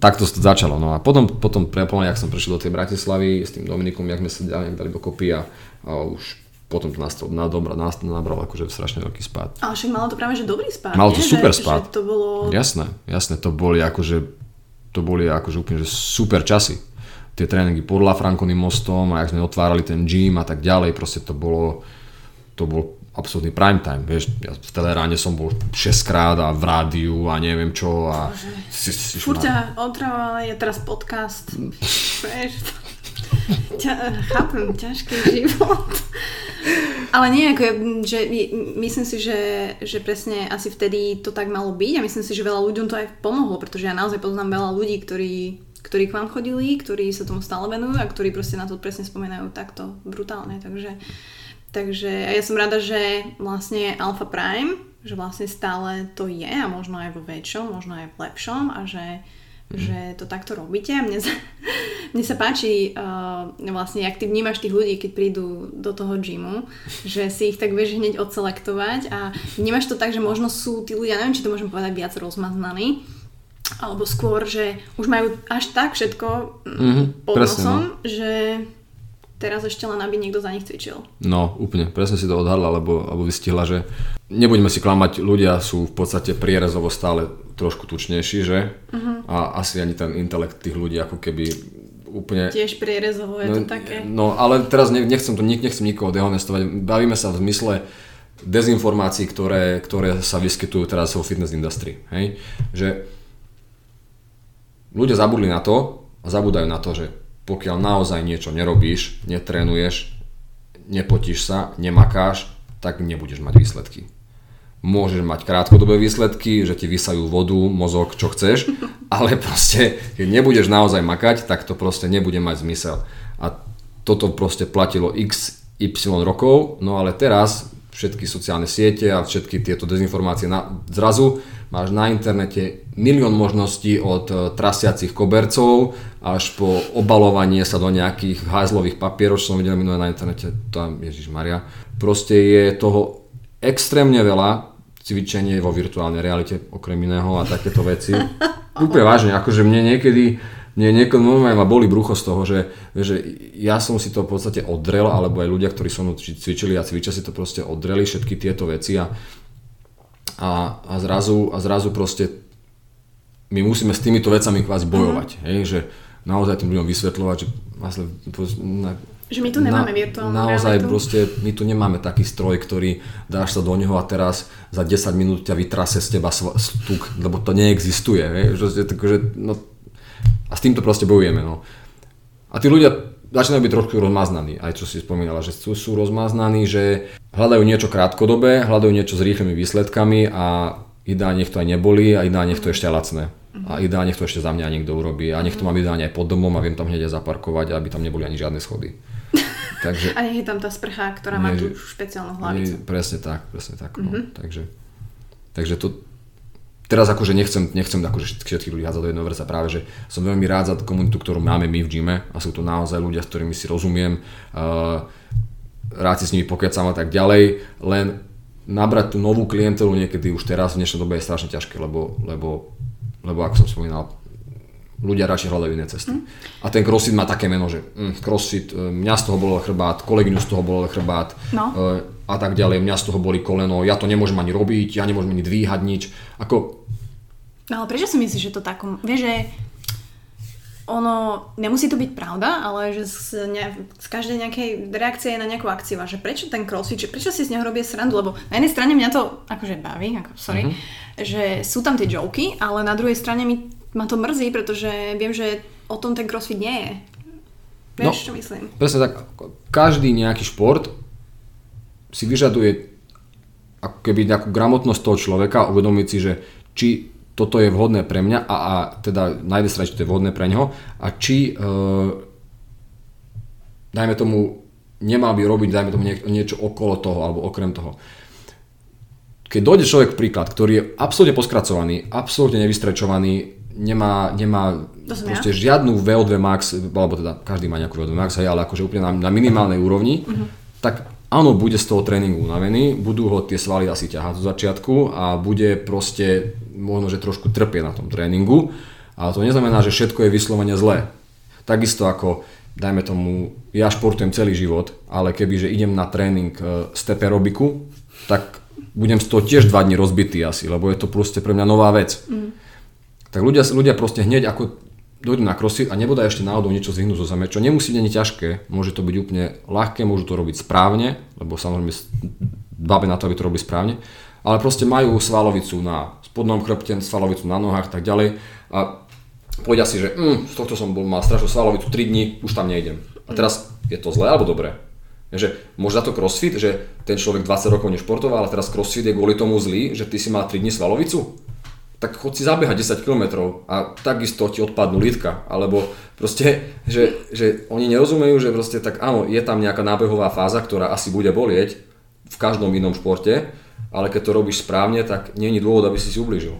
takto to začalo. No a potom, potom prepoľa, jak som prišiel do tej Bratislavy s tým Dominikom, jak sme sa dali, dali dokopy a, a už potom to nastalo, na dobra, nabral akože strašne veľký spád. Ale však malo to práve, že dobrý spád. Malo to super že, spád. Že to bolo... Jasné, jasné, to boli akože, to boli akože úplne že super časy tie tréningy podľa Frankoným mostom a jak sme otvárali ten gym a tak ďalej, proste to bolo, to bol absolútny prime time, vieš, ja v Teleráne som bol 6 krát a v rádiu a neviem čo a... Furt ťa otrával, je teraz podcast, <laughs> vieš, ťa, chápem, ťažký život. Ale nie, ako, že myslím si, že, že presne asi vtedy to tak malo byť a myslím si, že veľa ľuďom to aj pomohlo, pretože ja naozaj poznám veľa ľudí, ktorí ktorí k vám chodili, ktorí sa tomu stále venujú a ktorí proste na to presne spomínajú takto brutálne. Takže, takže ja som rada, že vlastne Alpha Prime, že vlastne stále to je a možno aj vo väčšom, možno aj v lepšom a že, že to takto robíte a mne sa, <laughs> mne sa páči uh, vlastne, ak ty vnímaš tých ľudí, keď prídu do toho gymu, že si ich tak vieš hneď odselektovať a vnímaš to tak, že možno sú tí ľudia, neviem, či to môžem povedať viac rozmaznaní, alebo skôr, že už majú až tak všetko mm-hmm, pod presne, nosom, no. že teraz ešte len aby niekto za nich cvičil. No, úplne, presne si to odhadla, alebo, alebo vystihla, že nebudeme si klamať, ľudia sú v podstate prierezovo stále trošku tučnejší, že? Uh-huh. A asi ani ten intelekt tých ľudí ako keby úplne... Tiež prierezovo je no, to také. No, ale teraz nechcem to, nechcem nikoho dehonestovať, bavíme sa v zmysle dezinformácií, ktoré, ktoré sa vyskytujú teraz vo fitness industry, hej? Že ľudia zabudli na to a zabúdajú na to, že pokiaľ naozaj niečo nerobíš, netrénuješ, nepotíš sa, nemakáš, tak nebudeš mať výsledky. Môžeš mať krátkodobé výsledky, že ti vysajú vodu, mozog, čo chceš, <laughs> ale proste, keď nebudeš naozaj makať, tak to proste nebude mať zmysel. A toto proste platilo x, y rokov, no ale teraz všetky sociálne siete a všetky tieto dezinformácie na, zrazu máš na internete milión možností od e, trasiacich kobercov až po obalovanie sa do nejakých házlových papierov, čo som videl minulé na internete, tam Ježiš Maria. Proste je toho extrémne veľa, cvičenie vo virtuálnej realite okrem iného a takéto veci. <laughs> Úplne vážne, akože mne niekedy mne niekoľko normálne ma boli brucho z toho, že, že ja som si to v podstate odrel, alebo aj ľudia, ktorí so mnou cvičili a cvičia si to proste odreli všetky tieto veci a, a, a, zrazu, a zrazu proste my musíme s týmito vecami kvázi bojovať, mm-hmm. hej, že naozaj tým ľuďom vysvetľovať, že vlastne, na, že my tu nemáme na, virtuálnu Naozaj realitu. proste, my tu nemáme taký stroj, ktorý dáš sa do neho a teraz za 10 minút ťa vytrase z teba stuk, lebo to neexistuje. Že, že, no, a s týmto proste bojujeme. No. A tí ľudia začínajú byť trošku rozmaznaní, aj čo si spomínala, že sú, sú rozmaznaní, že hľadajú niečo krátkodobé, hľadajú niečo s rýchlymi výsledkami a ideálne nech to aj neboli a ideálne nech to ešte lacné. A ideálne nech to ešte za mňa niekto urobí a nech to mám ideálne aj pod domom a viem tam hneď zaparkovať, aby tam neboli ani žiadne schody. <laughs> Takže, a nech je tam tá sprcha, ktorá má tú špeciálnu hlavicu. presne tak, presne tak. No. Mm-hmm. Takže, takže to, teraz akože nechcem, nechcem akože všetkých ľudí hádzať do jedného vrca, práve že som veľmi rád za komunitu, ktorú máme my v gyme a sú to naozaj ľudia, s ktorými si rozumiem, uh, rád si s nimi pokecam a tak ďalej, len nabrať tú novú klientelu niekedy už teraz v dnešnej dobe je strašne ťažké, lebo, lebo, lebo ako som spomínal, ľudia radšej hľadajú iné cesty. Mm. A ten crossfit má také meno, že mm, crossfit, e, mňa z toho bolo chrbát, kolegyňu z toho bolo chrbát no. uh, a tak ďalej, mňa z toho boli koleno, ja to nemôžem ani robiť, ja nemôžem ani dvíhať nič. Ako, No ale prečo si myslíš, že to takom... Vieš, že ono, nemusí to byť pravda, ale že z, ne, z každej nejakej reakcie je na nejakú akciu a že prečo ten crossfit, že prečo si z neho robí srandu, lebo na jednej strane mňa to akože baví, ako, sorry, mm-hmm. že sú tam tie joky, ale na druhej strane mi, ma to mrzí, pretože viem, že o tom ten crossfit nie je. Vieš, no, čo myslím? Presne tak, každý nejaký šport si vyžaduje ako keby nejakú gramotnosť toho človeka, uvedomiť si, že či toto je vhodné pre mňa a, a teda strane, či to je vhodné pre neho a či e, dajme tomu nemal by robiť dajme tomu nie, niečo okolo toho alebo okrem toho. Keď dojde človek príklad, ktorý je absolútne poskracovaný, absolútne nevystrečovaný, nemá, nemá proste ja? žiadnu VO2 max, alebo teda každý má nejakú VO2 max, ale akože úplne na, na minimálnej úrovni, uh-huh. tak áno, bude z toho tréningu unavený, budú ho tie svaly asi ťahať zo začiatku a bude proste možno, že trošku trpie na tom tréningu, ale to neznamená, že všetko je vyslovene zlé. Takisto ako, dajme tomu, ja športujem celý život, ale keby, že idem na tréning e, step aerobiku, tak budem z toho tiež dva dní rozbitý asi, lebo je to proste pre mňa nová vec. Mm. Tak ľudia, ľudia proste hneď ako dojdu na crossfit a nebodaj ešte náhodou niečo zvyhnú zo zeme, čo nemusí byť ťažké, môže to byť úplne ľahké, môžu to robiť správne, lebo samozrejme dbabe na to, aby to robili správne, ale proste majú svalovicu na spodnom chrbte, svalovicu na nohách tak ďalej a povedia si, že mm, z tohto som bol, mal strašnú svalovicu 3 dní, už tam nejdem. A teraz je to zlé alebo dobré? Že za to crossfit, že ten človek 20 rokov nešportoval, ale teraz crossfit je kvôli tomu zlý, že ty si mal 3 dní svalovicu? Tak chod si zabehať 10 km a takisto ti odpadnú lítka. Alebo proste, že, že oni nerozumejú, že proste tak áno, je tam nejaká nábehová fáza, ktorá asi bude bolieť v každom inom športe, ale keď to robíš správne, tak nie je dôvod, aby si si ublížil.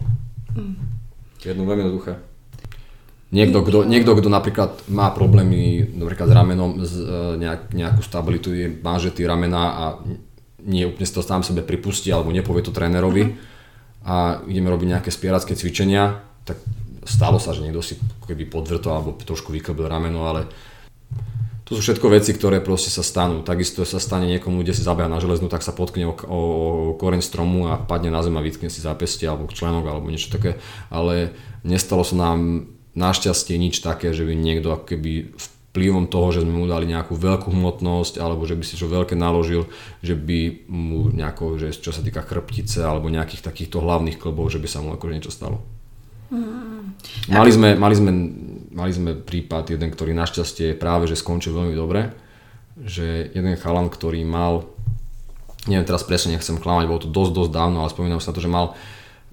Mm. Jedno veľmi jednoduché. Niekto, kto, niekto, kto napríklad má problémy napríklad s ramenom, z, e, nejak, nejakú stabilitu, je manžetý ramena a nie úplne si to sám sebe pripustí alebo nepovie to trénerovi uh-huh. A ideme robiť nejaké spieracké cvičenia, tak stalo sa, že niekto si keby podvrto alebo trošku vyklbil rameno, ale to sú všetko veci, ktoré proste sa stanú. Takisto sa stane niekomu, kde si zabeha na železnú, tak sa potkne o, o, o koreň stromu a padne na zem a vytkne si zápestie alebo členok alebo niečo také. Ale nestalo sa nám našťastie nič také, že by niekto keby vplyvom toho, že sme mu dali nejakú veľkú hmotnosť alebo že by si čo veľké naložil, že by mu nejako, že čo sa týka chrbtice alebo nejakých takýchto hlavných klbov, že by sa mu akože niečo stalo. Mm. Mali, sme, mali, sme, mali sme prípad jeden, ktorý našťastie práve že skončil veľmi dobre, že jeden chalan, ktorý mal, neviem teraz presne, nechcem klamať, bolo to dosť, dosť dávno, ale spomínam sa na to, že mal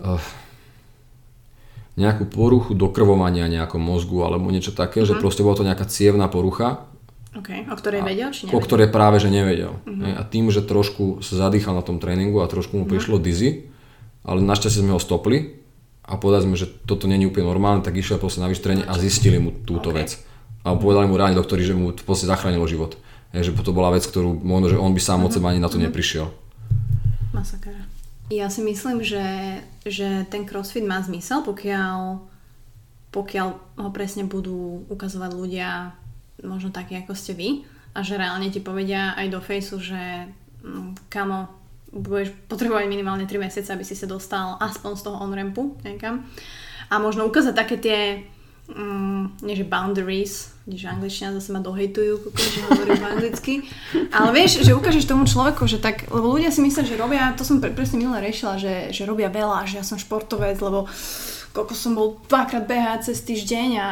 uh, nejakú poruchu dokrvovania nejakom mozgu alebo niečo také, uh-huh. že mhm. proste bola to nejaká cievná porucha. Okay. O ktorej vedel, či nevedel? O ktorej práve, že nevedel. Uh-huh. A tým, že trošku sa zadýchal na tom tréningu a trošku mu uh-huh. prišlo dizzy, ale našťastie sme ho stopli a povedali sme, že toto není úplne normálne, tak išiel proste na vyšetrenie a zistili mu túto okay. vec. A povedali mu ráne doktori, že mu proste zachránilo život. Je, že to bola vec, ktorú možno, že on by sám uh-huh. od seba ani na to uh-huh. neprišiel. Masakra. Ja si myslím, že, že ten crossfit má zmysel, pokiaľ, pokiaľ ho presne budú ukazovať ľudia možno takí, ako ste vy a že reálne ti povedia aj do fejsu, že mm, kamo, budeš potrebovať minimálne 3 mesiace, aby si sa dostal aspoň z toho on-rampu niekam. A možno ukázať také tie mm, nie že boundaries, že angličtina zase ma dohejtujú, že hovorím anglicky, ale vieš, že ukážeš tomu človeku, že tak, lebo ľudia si myslia, že robia, to som pre, presne minule riešila, že, že robia veľa, že ja som športovec, lebo koľko som bol dvakrát behať cez týždeň a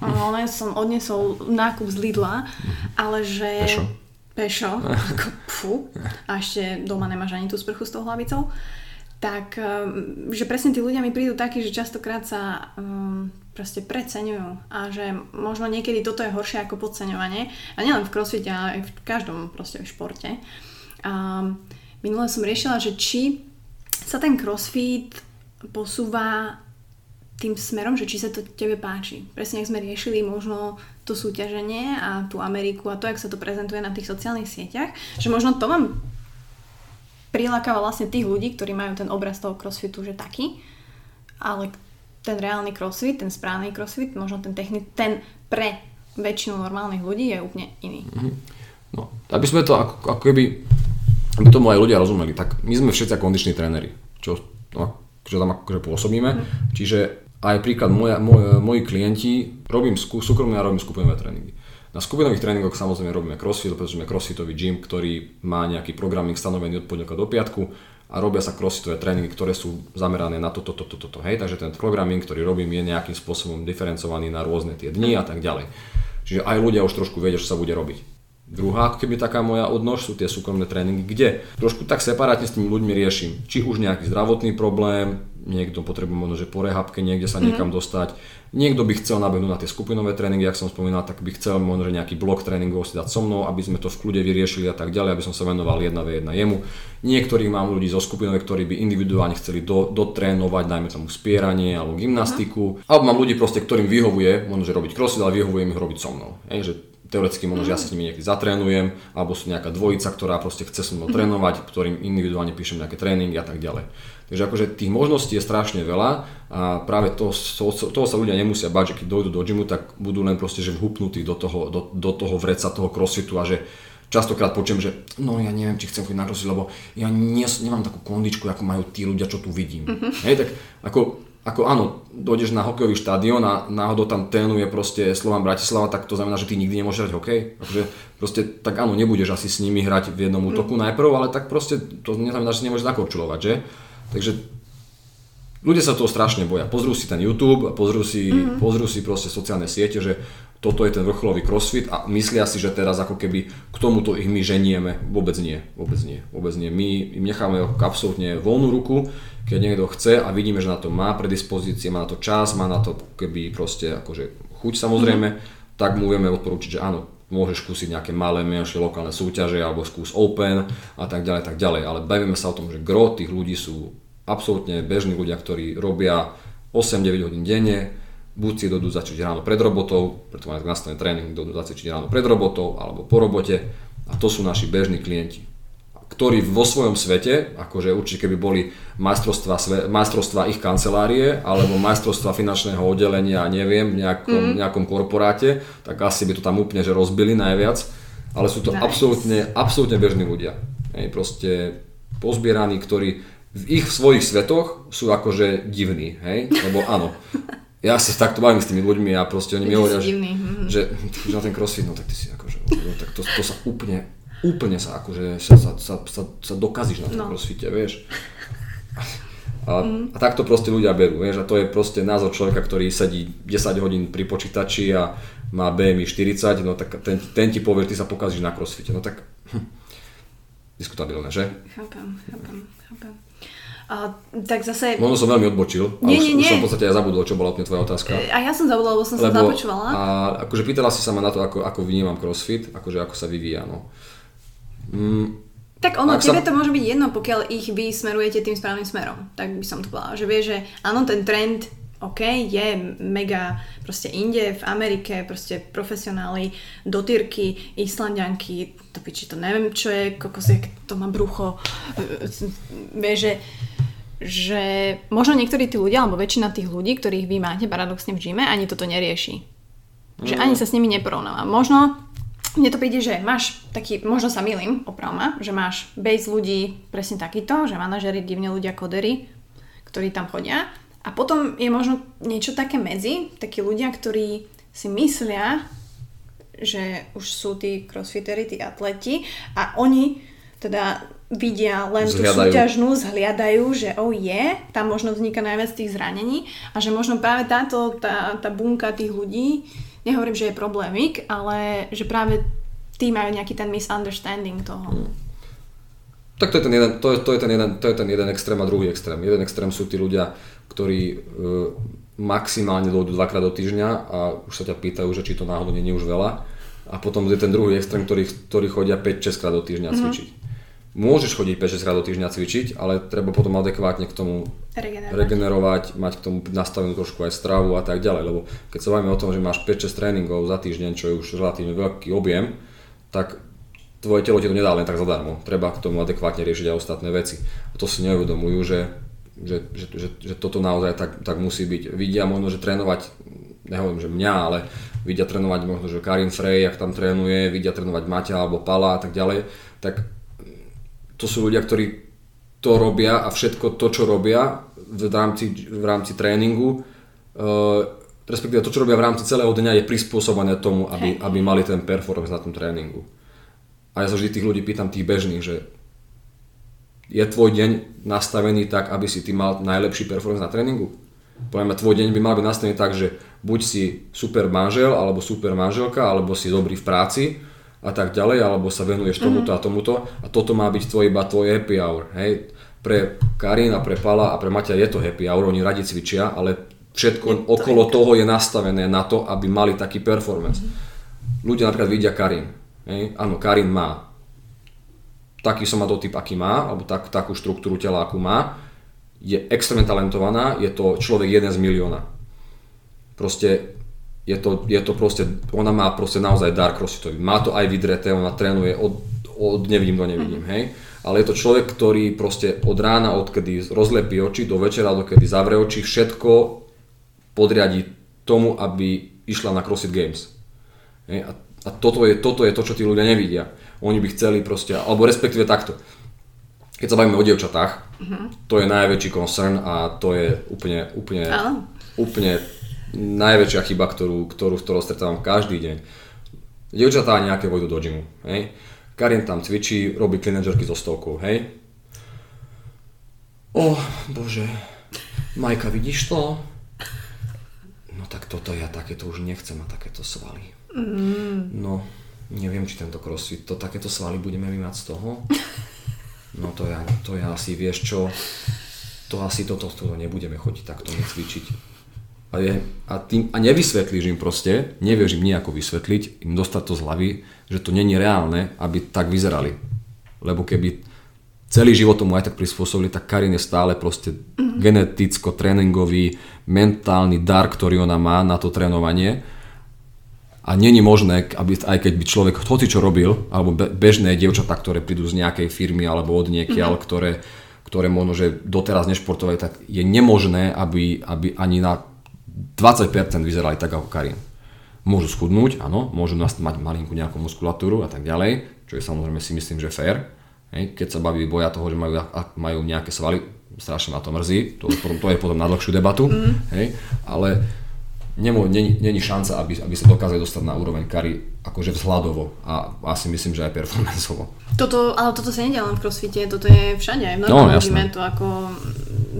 no, som odnesol nákup z Lidla, ale že... Pešo. Pešo, ako pfu, a ešte doma nemáš ani tú sprchu s tou hlavicou tak ehm, že presne tí ľudia mi prídu takí, že častokrát sa um, proste preceňujú a že možno niekedy toto je horšie ako podceňovanie a nielen v crossfite, ale aj v každom proste v športe. A minule som riešila, že či sa ten crossfit posúva tým smerom, že či sa to tebe páči. Presne ak sme riešili možno to súťaženie a tú Ameriku a to, jak sa to prezentuje na tých sociálnych sieťach, že možno to vám prilákava vlastne tých ľudí, ktorí majú ten obraz toho crossfitu, že taký, ale ten reálny crossfit, ten správny crossfit, možno ten technik, ten pre väčšinu normálnych ľudí je úplne iný. Mm-hmm. No, aby sme to ako, ako keby, aby tomu aj ľudia rozumeli, tak my sme všetci kondiční tréneri, čo, no, čo tam akože pôsobíme, mm-hmm. čiže aj príklad, moja, moj, moji klienti, robím súkromné a robím skupinové tréningy. Na skupinových tréningoch samozrejme robíme crossfit, pretože sme crossfitový gym, ktorý má nejaký programming stanovený od pondelka do piatku a robia sa crossfitové tréningy, ktoré sú zamerané na toto, toto, toto, to, hej, takže ten programming, ktorý robím, je nejakým spôsobom diferencovaný na rôzne tie dni a tak ďalej. Čiže aj ľudia už trošku vedia, čo sa bude robiť. Druhá, ako keby taká moja odnož sú tie súkromné tréningy, kde trošku tak separátne s tými ľuďmi riešim, či už nejaký zdravotný problém, niekto potrebuje možno, že po rehabke niekde sa niekam mm-hmm. dostať, Niekto by chcel nabehnúť na tie skupinové tréningy, ak som spomínal, tak by chcel možno nejaký blok tréningov si dať so mnou, aby sme to v kľude vyriešili a tak ďalej, aby som sa venoval jedna v jedna jemu. Niektorých mám ľudí zo skupinové, ktorí by individuálne chceli do, dotrénovať, dajme tomu spieranie alebo gymnastiku. Alebo mám ľudí proste, ktorým vyhovuje, možno že robiť crossfit, ale vyhovuje im robiť so mnou. Ej, že teoreticky možno, že ja sa s nimi nejaký zatrénujem, alebo sú nejaká dvojica, ktorá proste chce so mnou trénovať, ktorým individuálne píšem nejaké tréningy a tak ďalej. Takže akože tých možností je strašne veľa a práve to, to, toho sa ľudia nemusia bať, že keď dojdú do gymu, tak budú len proste že vhupnutí do toho, do, do toho vreca toho crossfitu a že častokrát počujem, že no ja neviem, či chcem chodiť na crossfit, lebo ja nie, nemám takú kondičku, ako majú tí ľudia, čo tu vidím. Uh-huh. Hej, tak ako, ako áno, dojdeš na hokejový štadión a náhodou tam trénuje proste Slovan Bratislava, tak to znamená, že ty nikdy nemôžeš hrať hokej. Takže proste, tak áno, nebudeš asi s nimi hrať v jednom útoku uh-huh. najprv, ale tak proste to neznamená, že si nemôžeš zakorčulovať, že? Takže ľudia sa toho strašne boja. Pozrú si ten YouTube, pozrú si, mm-hmm. pozrú si proste sociálne siete, že toto je ten vrcholový crossfit a myslia si, že teraz ako keby k tomuto ich my ženieme. Vôbec nie, vôbec nie, vôbec nie. My im necháme absolútne voľnú ruku, keď niekto chce a vidíme, že na to má predispozície, má na to čas, má na to keby proste akože chuť samozrejme, mm-hmm. tak mu vieme odporučiť, že áno, môžeš skúsiť nejaké malé, menšie lokálne súťaže alebo skús Open a tak ďalej, tak ďalej. Ale bavíme sa o tom, že gro tých ľudí sú absolútne bežní ľudia, ktorí robia 8-9 hodín denne, buď si dodú začať ráno pred robotou, preto majú nastavený tréning, dodú začať ráno pred robotou alebo po robote a to sú naši bežní klienti ktorí vo svojom svete, akože určite keby boli majstrovstva, majstrovstva ich kancelárie alebo majstrovstva finančného oddelenia, neviem, v nejakom, mm. nejakom korporáte, tak asi by to tam úplne že rozbili najviac. Ale sú to nice. absolútne, absolútne bežní ľudia. Hej, proste pozbieraní, ktorí v ich svojich svetoch sú akože divní, hej? Lebo áno, ja sa takto bavím s tými ľuďmi a proste oni mi hovoria, že, mhm. že, že na ten crossfit, no tak ty si akože, no, tak to, to sa úplne, úplne sa akože sa, sa, sa, sa, sa dokazíš na tom no. crossfite, vieš. <laughs> A, mm. a takto proste ľudia berú, vieš, a to je proste názor človeka, ktorý sedí 10 hodín pri počítači a má BMI 40, no tak ten, ten ti povie, ty sa pokazíš na crossfite, no tak hm, diskutabilné, že? Chápem, chápem, chápem. A, tak zase... Možno som veľmi odbočil, nie, nie, nie. už som v podstate aj zabudol, čo bola úplne tvoja otázka. A ja som zabudla, lebo som lebo, sa započúvala. A akože pýtala si sa ma na to, ako, ako vnímam crossfit, akože ako sa vyvíja, no. Mm, tak ono, tebe sa... to môže byť jedno, pokiaľ ich vy smerujete tým správnym smerom. Tak by som to povedala. Že vieš, že áno, ten trend OK, je mega proste inde, v Amerike, proste profesionáli, dotyrky, islandianky, to piči, to neviem čo je, kokos, to má brucho. Vieš, že že možno niektorí tí ľudia, alebo väčšina tých ľudí, ktorých vy máte paradoxne v gyme, ani toto nerieši. Že ani sa s nimi neporovnáva. Možno mne to príde, že máš taký, možno sa milím, opravom že máš base ľudí presne takýto, že manažery, divne ľudia, kodery, ktorí tam chodia. A potom je možno niečo také medzi, takí ľudia, ktorí si myslia, že už sú tí crossfitery, tí atleti a oni teda vidia len zhliadajú. tú súťažnú, zhliadajú, že oh je, tam možno vzniká najviac tých zranení a že možno práve táto, tá, tá bunka tých ľudí nehovorím, že je problémik, ale že práve tí majú nejaký ten misunderstanding toho. Hmm. Tak to je, ten jeden, to, je, to, je ten jeden, to je ten jeden extrém a druhý extrém. Jeden extrém sú tí ľudia, ktorí e, maximálne dojdu dvakrát do týždňa a už sa ťa pýtajú, že či to náhodou nie je už veľa. A potom je ten druhý extrém, ktorý, ktorí chodia 5-6 krát do týždňa mm-hmm. cvičiť. Môžeš chodiť 5-6 krát do týždňa cvičiť, ale treba potom adekvátne k tomu regenerovať. regenerovať, mať k tomu nastavenú trošku aj stravu a tak ďalej, lebo keď sa bavíme o tom, že máš 5-6 tréningov za týždeň, čo je už relatívne veľký objem, tak tvoje telo ti to nedá len tak zadarmo. Treba k tomu adekvátne riešiť aj ostatné veci. A to si neuvedomujú, že, že, že, že, že toto naozaj tak, tak musí byť. Vidia možno, že trénovať, nehovorím, že mňa, ale vidia trénovať možno, že Karin Frey, ak tam trénuje, vidia trénovať Maťa alebo Pala a tak ďalej, tak to sú ľudia, ktorí to robia a všetko to, čo robia v rámci, v rámci tréningu, uh, respektíve to, čo robia v rámci celého dňa, je prispôsobené tomu, aby, aby mali ten performance na tom tréningu. A ja sa vždy tých ľudí pýtam, tých bežných, že je tvoj deň nastavený tak, aby si ty mal najlepší performance na tréningu? Poviem, tvoj deň by mal byť nastavený tak, že buď si super manžel, alebo super manželka, alebo si dobrý v práci, a tak ďalej, alebo sa venuješ tomuto mm-hmm. a tomuto a toto má byť tvoj, iba tvoj happy hour. Hej. Pre Karin a pre Pala a pre Maťa je to happy hour, oni radi cvičia, ale všetko je okolo to toho je nastavené na to, aby mali taký performance. Mm-hmm. Ľudia napríklad vidia Karin. Hej. Áno, Karin má taký somatotyp, aký má, alebo tak, takú štruktúru tela, akú má, je extrémne talentovaná, je to človek jeden z milióna. Proste je to, je to proste, ona má proste naozaj dar crossfitový. Má to aj vydreté, ona trénuje od, od nevidím do nevidím, mm. hej. Ale je to človek, ktorý proste od rána, odkedy rozlepí oči, do večera, dokedy zavre oči, všetko podriadi tomu, aby išla na CrossFit Games. Hej. A, a toto, je, toto je to, čo tí ľudia nevidia. Oni by chceli proste, alebo respektíve takto. Keď sa bavíme o dievčatách, mm-hmm. to je najväčší concern a to je úplne, úplne, úplne najväčšia chyba, ktorú, ktorú, ktorú stretávam každý deň. Dievčatá nejaké vojdu do gymu, hej. Karin tam cvičí, robí clean so stovkou, hej. O, bože, Majka, vidíš to? No tak toto ja takéto už nechcem a takéto svaly. Mm. No, neviem, či tento crossfit, to takéto svaly budeme my mať z toho? No to ja, to ja asi, vieš čo, to asi toto, toto nebudeme chodiť takto necvičiť a, je, a, tým, a nevysvetlíš im proste, nevieš im nejako vysvetliť, im dostať to z hlavy, že to není reálne, aby tak vyzerali. Lebo keby celý život tomu aj tak prispôsobili, tak Karin je stále proste mm-hmm. geneticko, tréningový, mentálny dar, ktorý ona má na to trénovanie. A není možné, aby, aj keď by človek hoci čo robil, alebo bežné dievčatá, ktoré prídu z nejakej firmy alebo od niekiaľ, mm-hmm. ktoré, ktoré možno, že doteraz nešportovali, tak je nemožné, aby, aby ani na 20% vyzerali tak ako Karin. Môžu schudnúť, áno, môžu mať malinkú nejakú muskulatúru a tak ďalej, čo je samozrejme si myslím, že fair. Hej, keď sa baví boja toho, že majú, majú nejaké svaly, strašne ma to mrzí, to, to je potom na dlhšiu debatu, mm. hej, ale není šanca, aby, aby sa dokázali dostať na úroveň kary akože vzhľadovo a asi myslím, že aj performanceovo. Toto, ale toto sa nedia len v crossfite, toto je všade, aj v no, normálnom no, to ako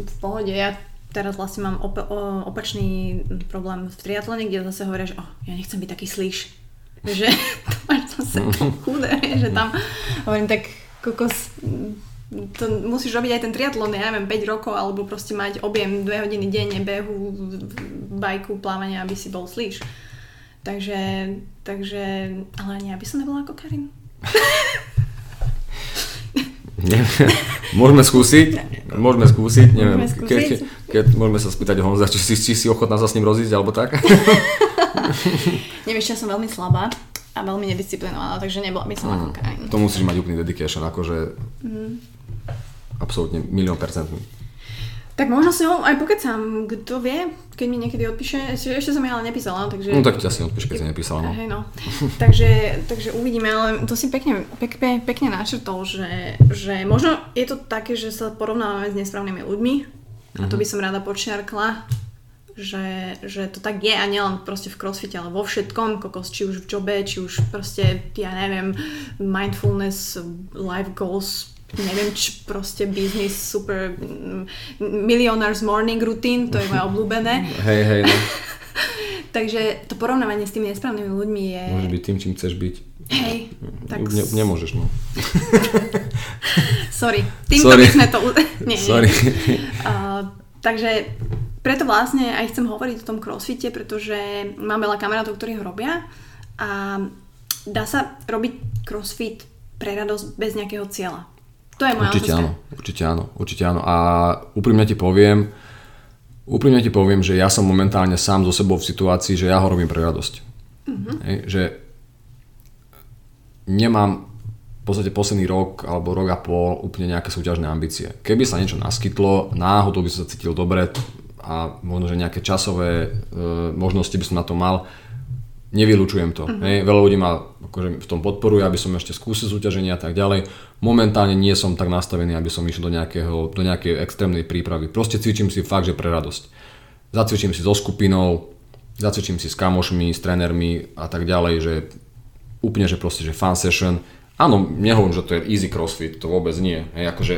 v pohode. Ja teraz vlastne mám op- opačný problém v triatlone, kde zase hovoria, že oh, ja nechcem byť taký slíš. Že <laughs> to máš zase <laughs> chudé, že tam hovorím, tak kokos, to musíš robiť aj ten triatlon, ja neviem, 5 rokov, alebo proste mať objem 2 hodiny denne behu, bajku, plávania, aby si bol slíš. Takže, takže, ale ani aby som nebola ako Karin. <laughs> môžeme skúsiť, môžeme skúsiť, neviem, môžeme skúsiť. Keď, keď môžeme sa spýtať Honza, či si, či si ochotná sa s ním rozísť, alebo tak. <laughs> Nevieš, ja som veľmi slabá a veľmi nedisciplinovaná, takže nebola by som mm, ako Karin. To musíš mať úplný dedication, akože mm. absolútne milión percentný. Tak možno si ho aj pokecam, kto vie, keď mi niekedy odpíše, ešte, ešte som ja ale nepísala, takže... No tak ťa si odpíš, keď si nepísala, no. Hej, no. <laughs> takže, takže uvidíme, ale to si pekne, pekne, pekne načrtol, že, že možno je to také, že sa porovnávame s nesprávnymi ľuďmi a to mhm. by som rada počiarkla, že, že to tak je a nielen proste v crossfite, ale vo všetkom, kokos, či už v jobe, či už proste, ja neviem, mindfulness, life goals, neviem, či proste business, super millionaires morning routine, to je moje <laughs> obľúbené. Hej, hej, no. <laughs> Takže to porovnávanie s tými nesprávnymi ľuďmi je... Môže byť tým, čím chceš byť. Hej, tak... Ne, nemôžeš, no. <laughs> Sorry, týmto Sorry. by sme to... nie, Sorry. Nie. Uh, takže preto vlastne aj chcem hovoriť o tom crossfite, pretože mám veľa kamarátov, ktorí ho robia a dá sa robiť crossfit pre radosť bez nejakého cieľa. To je moja určite áno, určite áno, určite áno. A úprimne ti poviem, úprimne ti poviem, že ja som momentálne sám so sebou v situácii, že ja ho robím pre radosť. Mm-hmm. Hej, že nemám v podstate posledný rok alebo rok a pol úplne nejaké súťažné ambície. Keby sa niečo naskytlo, náhodou by som sa cítil dobre a možno, že nejaké časové e, možnosti by som na to mal, nevylučujem to. Uh-huh. Hej. Veľa ľudí ma akože v tom podporuje, aby som ešte skúsil súťaženie a tak ďalej. Momentálne nie som tak nastavený, aby som išiel do, nejakého, do nejakej extrémnej prípravy. Proste cvičím si fakt, že pre radosť. Zacvičím si so skupinou, zacvičím si s kamošmi, s trénermi a tak ďalej, že úplne, že proste, že fan session. Áno, nehovorím, že to je easy crossfit, to vôbec nie. Hej, akože,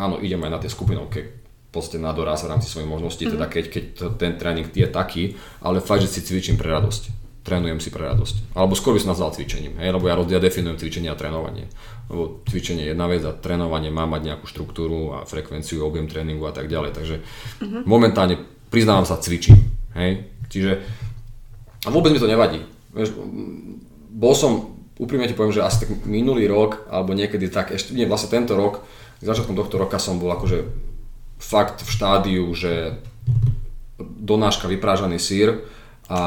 áno, idem aj na tie skupinovke, proste na doraz v rámci svojich možností, mm-hmm. teda keď, keď ten tréning je taký, ale fakt, že si cvičím pre radosť trénujem si pre radosť. Alebo skôr by som nazval cvičením, hej? lebo ja, ja definujem cvičenie a trénovanie. Lebo cvičenie je jedna vec a trénovanie má mať nejakú štruktúru a frekvenciu, objem tréningu a tak ďalej. Takže uh-huh. momentálne priznávam sa cvičím. Hej? Čiže a vôbec mi to nevadí. Vieš, bol som, úprimne ti poviem, že asi tak minulý rok, alebo niekedy tak, ešte nie, vlastne tento rok, začiatkom tohto roka som bol akože fakt v štádiu, že donáška vyprážaný sír, a,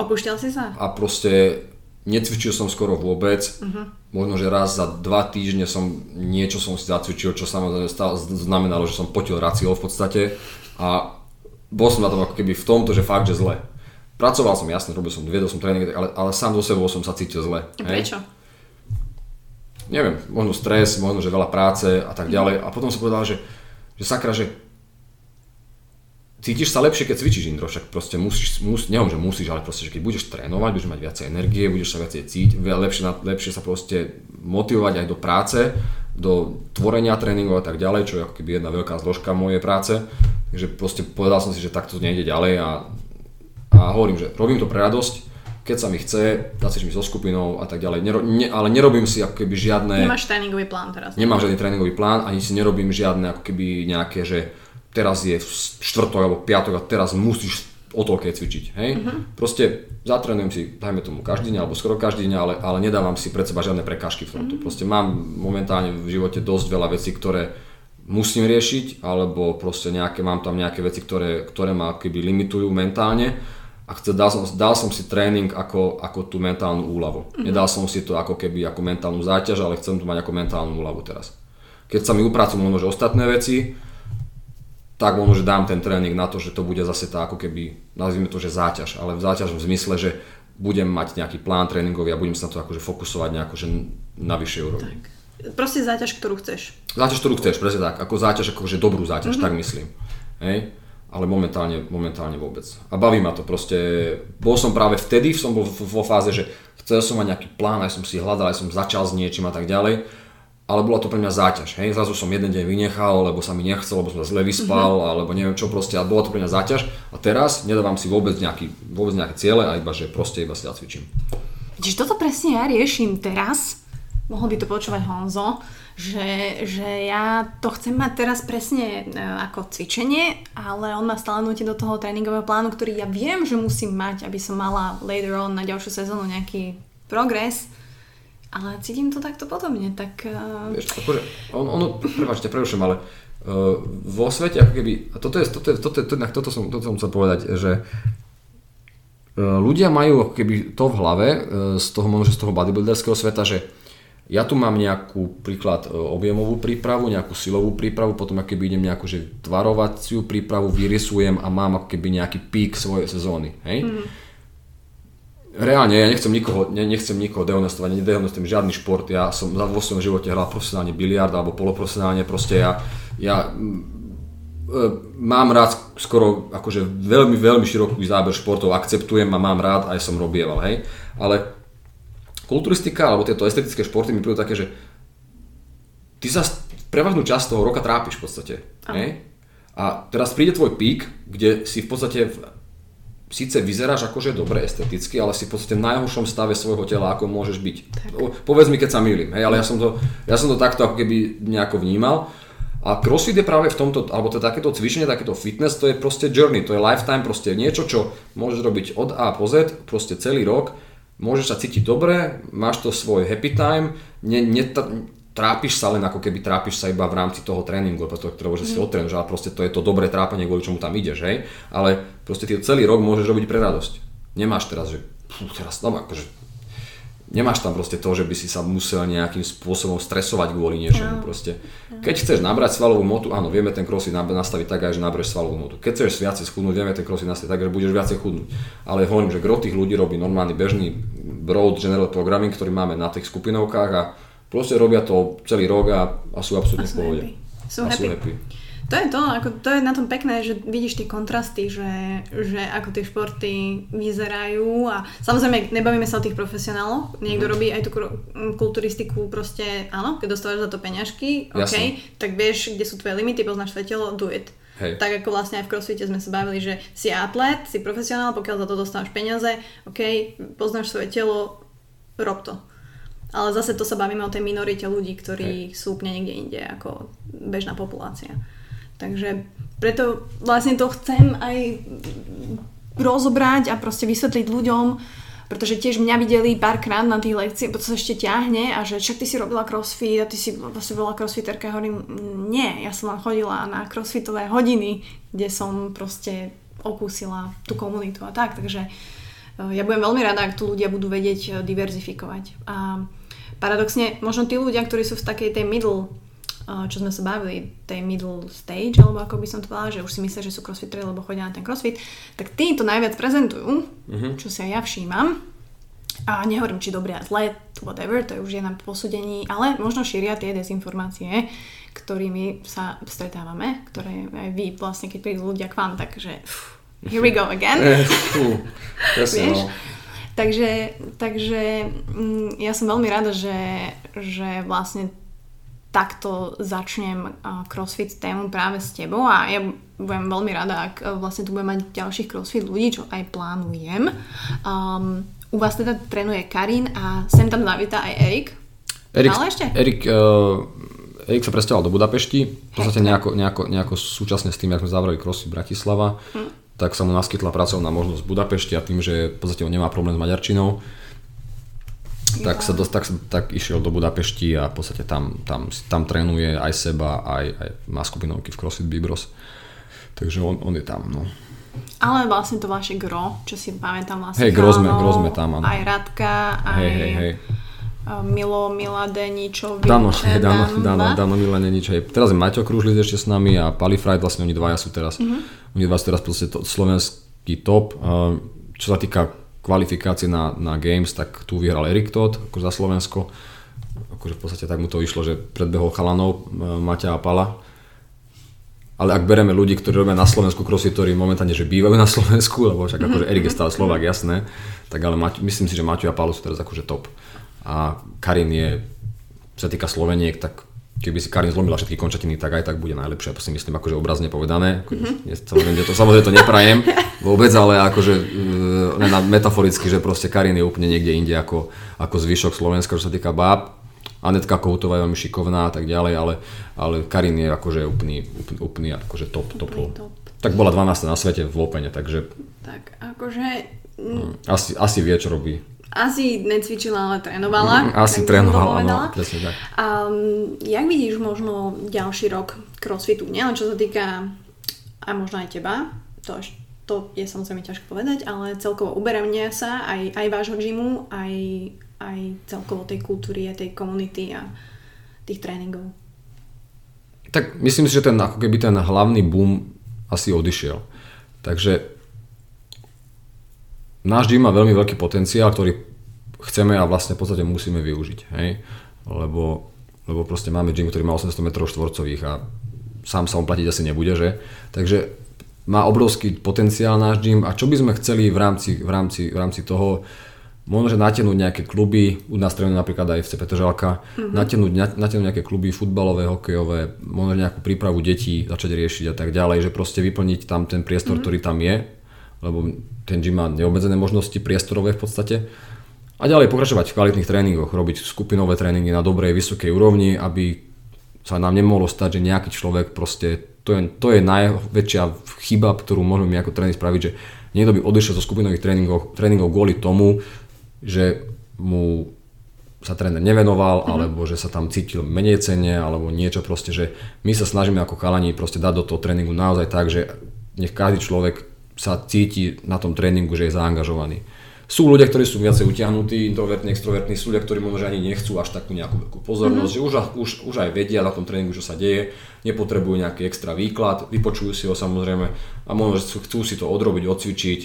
Opúšťal si sa? A proste necvičil som skoro vôbec. Uh-huh. Možno, že raz za dva týždne som niečo som si zacvičil, čo samozrejme znamenalo, že som potil racio v podstate. A bol som na tom ako keby v tomto, že fakt, že zle. Pracoval som, jasne, robil som, viedol som tréning, ale, ale sám do sebou som sa cítil zle. Prečo? Hej? Neviem, možno stres, možno, že veľa práce a tak ďalej. A potom som povedal, že, že sakra, že cítiš sa lepšie, keď cvičíš Indro, však proste musíš, mus, neviem, že musíš, ale proste, že keď budeš trénovať, budeš mať viacej energie, budeš sa viacej cítiť, lepšie, lepšie sa proste motivovať aj do práce, do tvorenia tréningov a tak ďalej, čo je ako keby jedna veľká zložka mojej práce. Takže proste povedal som si, že takto nejde ďalej a, a hovorím, že robím to pre radosť, keď sa mi chce, zacvičím mi so skupinou a tak ďalej, Nero, ne, ale nerobím si ako keby žiadne... Nemáš tréningový plán teraz. Nemám žiadny tréningový plán, ani si nerobím žiadne ako keby nejaké, že teraz je štvrtok alebo piatok a teraz musíš o toľké cvičiť. Hej? Uh-huh. Proste zatrenujem si, dajme tomu každý deň alebo skoro každý deň, ale, ale nedávam si pred seba žiadne prekážky v tomto. Uh-huh. Proste mám momentálne v živote dosť veľa vecí, ktoré musím riešiť, alebo proste nejaké, mám tam nejaké veci, ktoré, ktoré ma keby limitujú mentálne a chce, dal, som, dal som si tréning ako, ako tú mentálnu úľavu. Uh-huh. Nedal som si to ako keby ako mentálnu záťaž, ale chcem to mať ako mentálnu úľavu teraz. Keď sa mi upracujú možno, ostatné veci, tak možno, že dám ten tréning na to, že to bude zase tá ako keby, nazvime to, že záťaž, ale v záťaž v zmysle, že budem mať nejaký plán tréningový a budem sa na to akože fokusovať nejako, že na vyššej úrovni. Tak. Proste záťaž, ktorú chceš. Záťaž, ktorú chceš, presne tak. Ako záťaž, akože dobrú záťaž, mm-hmm. tak myslím. Hej? Ale momentálne, momentálne vôbec. A baví ma to proste. Bol som práve vtedy, som bol vo fáze, že chcel som mať nejaký plán, aj som si hľadal, aj som začal s niečím a tak ďalej ale bola to pre mňa záťaž. Hej? Zrazu som jeden deň vynechal, lebo sa mi nechcel, lebo som sa zle vyspal, mm-hmm. alebo neviem čo proste, ale bola to pre mňa záťaž. A teraz nedávam si vôbec, nejaký, vôbec nejaké ciele, a iba, že proste iba si cvičím. Čiže toto presne ja riešim teraz, mohol by to počúvať Honzo, že, že ja to chcem mať teraz presne e, ako cvičenie, ale on ma stále nutí do toho tréningového plánu, ktorý ja viem, že musím mať, aby som mala later on na ďalšiu sezónu nejaký progres ale cítim to takto podobne, tak... Uh... Vieš, akože, on, ono, prepáčte, prerušujem, ale uh, vo svete, ako keby, a toto je, toto, je, toto, je, toto, toto, som, toto som chcel povedať, že uh, ľudia majú ako keby to v hlave, z toho možno, z toho bodybuilderského sveta, že ja tu mám nejakú príklad objemovú prípravu, nejakú silovú prípravu, potom ako keby idem nejakú že tvarovaciu prípravu, vyrysujem a mám ako keby nejaký pík svojej sezóny. Hej? Mm reálne ja nechcem nikoho, ne, nechcem nikoho dehonestovať, nedehonestujem žiadny šport, ja som vo svojom živote hral profesionálne biliard alebo poloprofesionálne, proste ja, ja e, mám rád skoro akože veľmi, veľmi široký záber športov, akceptujem a mám rád, aj som robieval, hej, ale kulturistika alebo tieto estetické športy mi prídu také, že ty sa prevažnú časť toho roka trápiš v podstate, hej, a teraz príde tvoj pík, kde si v podstate síce vyzeráš akože dobre esteticky, ale si v podstate v najhoršom stave svojho tela, ako môžeš byť. Tak. Povedz mi, keď sa milím, hej, ale ja som, to, ja som to takto ako keby nejako vnímal. A crossfit je práve v tomto, alebo to takéto cvičenie, takéto fitness, to je proste journey, to je lifetime, proste niečo, čo môžeš robiť od A po Z, proste celý rok, môžeš sa cítiť dobre, máš to svoj happy time, ne, ne, trápiš sa len ako keby trápiš sa iba v rámci toho tréningu, preto, ktorého že si mm. odtrénuješ, ale proste to je to dobré trápenie, kvôli čomu tam ideš, hej. Ale proste ty celý rok môžeš robiť pre radosť. Nemáš teraz, že pú, teraz tam akože nemáš tam proste to, že by si sa musel nejakým spôsobom stresovať kvôli niečomu. No. Proste. Keď chceš nabrať svalovú motu, áno, vieme ten crossfit nastaviť tak aj, že nabereš svalovú motu. Keď chceš viacej schudnúť, vieme ten crossfit nastaviť tak, že budeš viacej chudnúť. Ale hovorím, že gro tých ľudí robí normálny bežný broad general programming, ktorý máme na tých skupinovkách a proste robia to celý rok a, a sú absolútne v pohode. Sú, a happy. sú happy. To je to, ako, to je na tom pekné, že vidíš tie kontrasty, že, že ako tie športy vyzerajú a samozrejme nebavíme sa o tých profesionáloch, niekto mm. robí aj tú kulturistiku proste, áno, keď dostávaš za to peňažky, OK, tak vieš, kde sú tvoje limity, poznáš svoje telo, do it. Hej. Tak ako vlastne aj v crossfite sme sa bavili, že si atlet, si profesionál, pokiaľ za to dostávaš peniaze, OK, poznáš svoje telo, rob to. Ale zase to sa bavíme o tej minorite ľudí, ktorí Hej. sú úplne niekde inde ako bežná populácia. Takže preto vlastne to chcem aj rozobrať a proste vysvetliť ľuďom, pretože tiež mňa videli párkrát na tých lekciách, to sa ešte ťahne a že však ty si robila crossfit a ty si vlastne bola crossfiterka. Hovorím, nie, ja som len chodila na crossfitové hodiny, kde som proste okúsila tú komunitu a tak, takže eh, ja budem veľmi rada, ak tu ľudia budú vedieť eh, diverzifikovať. A paradoxne, možno tí ľudia, ktorí sú v takej tej middle, čo sme sa bavili, tej middle stage, alebo ako by som to povedala, že už si myslia, že sú crossfiteri, lebo chodia na ten crossfit, tak tí to najviac prezentujú, uh-huh. čo si aj ja všímam. A nehovorím, či dobré a zlé, whatever, to je už je na posúdení, ale možno šíria tie dezinformácie, ktorými sa stretávame, ktoré aj vy vlastne, keď prídu ľudia k vám, takže here we go again. Vieš? No. Takže, takže mm, ja som veľmi rada, že, že vlastne takto začnem crossfit tému práve s tebou a ja budem veľmi rada, ak e, vlastne tu budem mať ďalších crossfit ľudí, čo aj plánujem. Um, u vás teda trénuje Karin a sem tam zavíta aj Erik. Erik, ešte? Erik, uh, Erik sa presťahoval do Budapešti, v podstate nejako, nejako, nejako súčasne s tým, ako sme zavreli crossfit Bratislava. Hm tak sa mu naskytla pracovná možnosť v Budapešti a tým, že v podstate on nemá problém s maďarčinou, tak sa tak, tak išiel do Budapešti a v podstate tam, tam, tam trénuje aj seba, aj, aj má skupinovky v CrossFit Bibros. Takže on, on je tam, no. Ale vlastne to vaše gro, čo si pamätám vlastne Hej, gro sme, gro sme tam, áno. Aj Radka, aj Hej, hej, hej. Milo Miladeničovič. Dano, hej, Dano, Dano, Dano Milanenič, hej. Teraz je Maťo Kružlic ešte s nami a Palifraj, vlastne oni dvaja sú teraz, mm-hmm. oni dva sú teraz proste to, slovenský top. Čo sa týka kvalifikácie na, na Games, tak tu vyhral Erik Todd, ako za Slovensko. Akože v podstate tak mu to išlo, že predbehol chalanov uh, Maťa a Pala. Ale ak bereme ľudí, ktorí robia na Slovensku crossfit, ktorí momentálne že bývajú na Slovensku, lebo však akože Erik je stále Slovák, jasné, tak ale Maťo, myslím si, že Maťo a Palo sú teraz akože top. A Karin je, čo sa týka Sloveniek, tak keby si Karin zlomila všetky končatiny, tak aj tak bude najlepšia, to si myslím, akože obrazne povedané. Mm-hmm. Samozrejme, to, samozrejme to neprajem vôbec, ale akože len na metaforicky, že proste Karin je úplne niekde inde ako, ako zvyšok Slovenska, čo sa týka báb. Anetka Koutová je veľmi šikovná a tak ďalej, ale, ale Karin je akože úplný, úplný, úplný akože top, top, top. Tak bola 12 na svete v Opene, takže Tak akože... asi, asi vie, čo robí. Asi necvičila, ale trénovala. Mm, asi trénovala, áno, presne tak. A jak vidíš možno ďalší rok crossfitu? Nielen čo sa týka a možno aj teba, to, to je samozrejme ťažko povedať, ale celkovo uberania sa aj, aj vášho gymu, aj, aj celkovo tej kultúry a tej komunity a tých tréningov. Tak myslím si, že ten, ako keby ten hlavný boom asi odišiel. Takže náš gym má veľmi veľký potenciál, ktorý chceme a vlastne v podstate musíme využiť. Hej? Lebo, lebo proste máme gym, ktorý má 800 m štvorcových a sám sa on platiť asi nebude, že? Takže má obrovský potenciál náš gym a čo by sme chceli v rámci, v rámci, v rámci toho, možno, že natiahnuť nejaké kluby, u nás trénuje napríklad aj FC Petržalka, mm-hmm. natiahnuť, na- natiahnuť nejaké kluby futbalové, hokejové, možno nejakú prípravu detí začať riešiť a tak ďalej, že proste vyplniť tam ten priestor, mm-hmm. ktorý tam je, lebo ten gym má neobmedzené možnosti priestorové v podstate. A ďalej pokračovať v kvalitných tréningoch, robiť skupinové tréningy na dobrej, vysokej úrovni, aby sa nám nemohlo stať, že nejaký človek proste, to je, to je najväčšia chyba, ktorú môžeme my ako tréner spraviť, že niekto by odišiel zo skupinových tréningov, tréningov kvôli tomu, že mu sa tréner nevenoval, mm-hmm. alebo že sa tam cítil menej cenne, alebo niečo proste, že my sa snažíme ako chalani proste dať do toho tréningu naozaj tak, že nech každý človek sa cíti na tom tréningu, že je zaangažovaný. Sú ľudia, ktorí sú viacej utiahnutí, introvertní, extrovertní, sú ľudia, ktorí možno ani nechcú až takú nejakú veľkú pozornosť, mm-hmm. že už, už, už aj vedia na tom tréningu, čo sa deje, nepotrebujú nejaký extra výklad, vypočujú si ho samozrejme a možno, že chcú, si to odrobiť, odcvičiť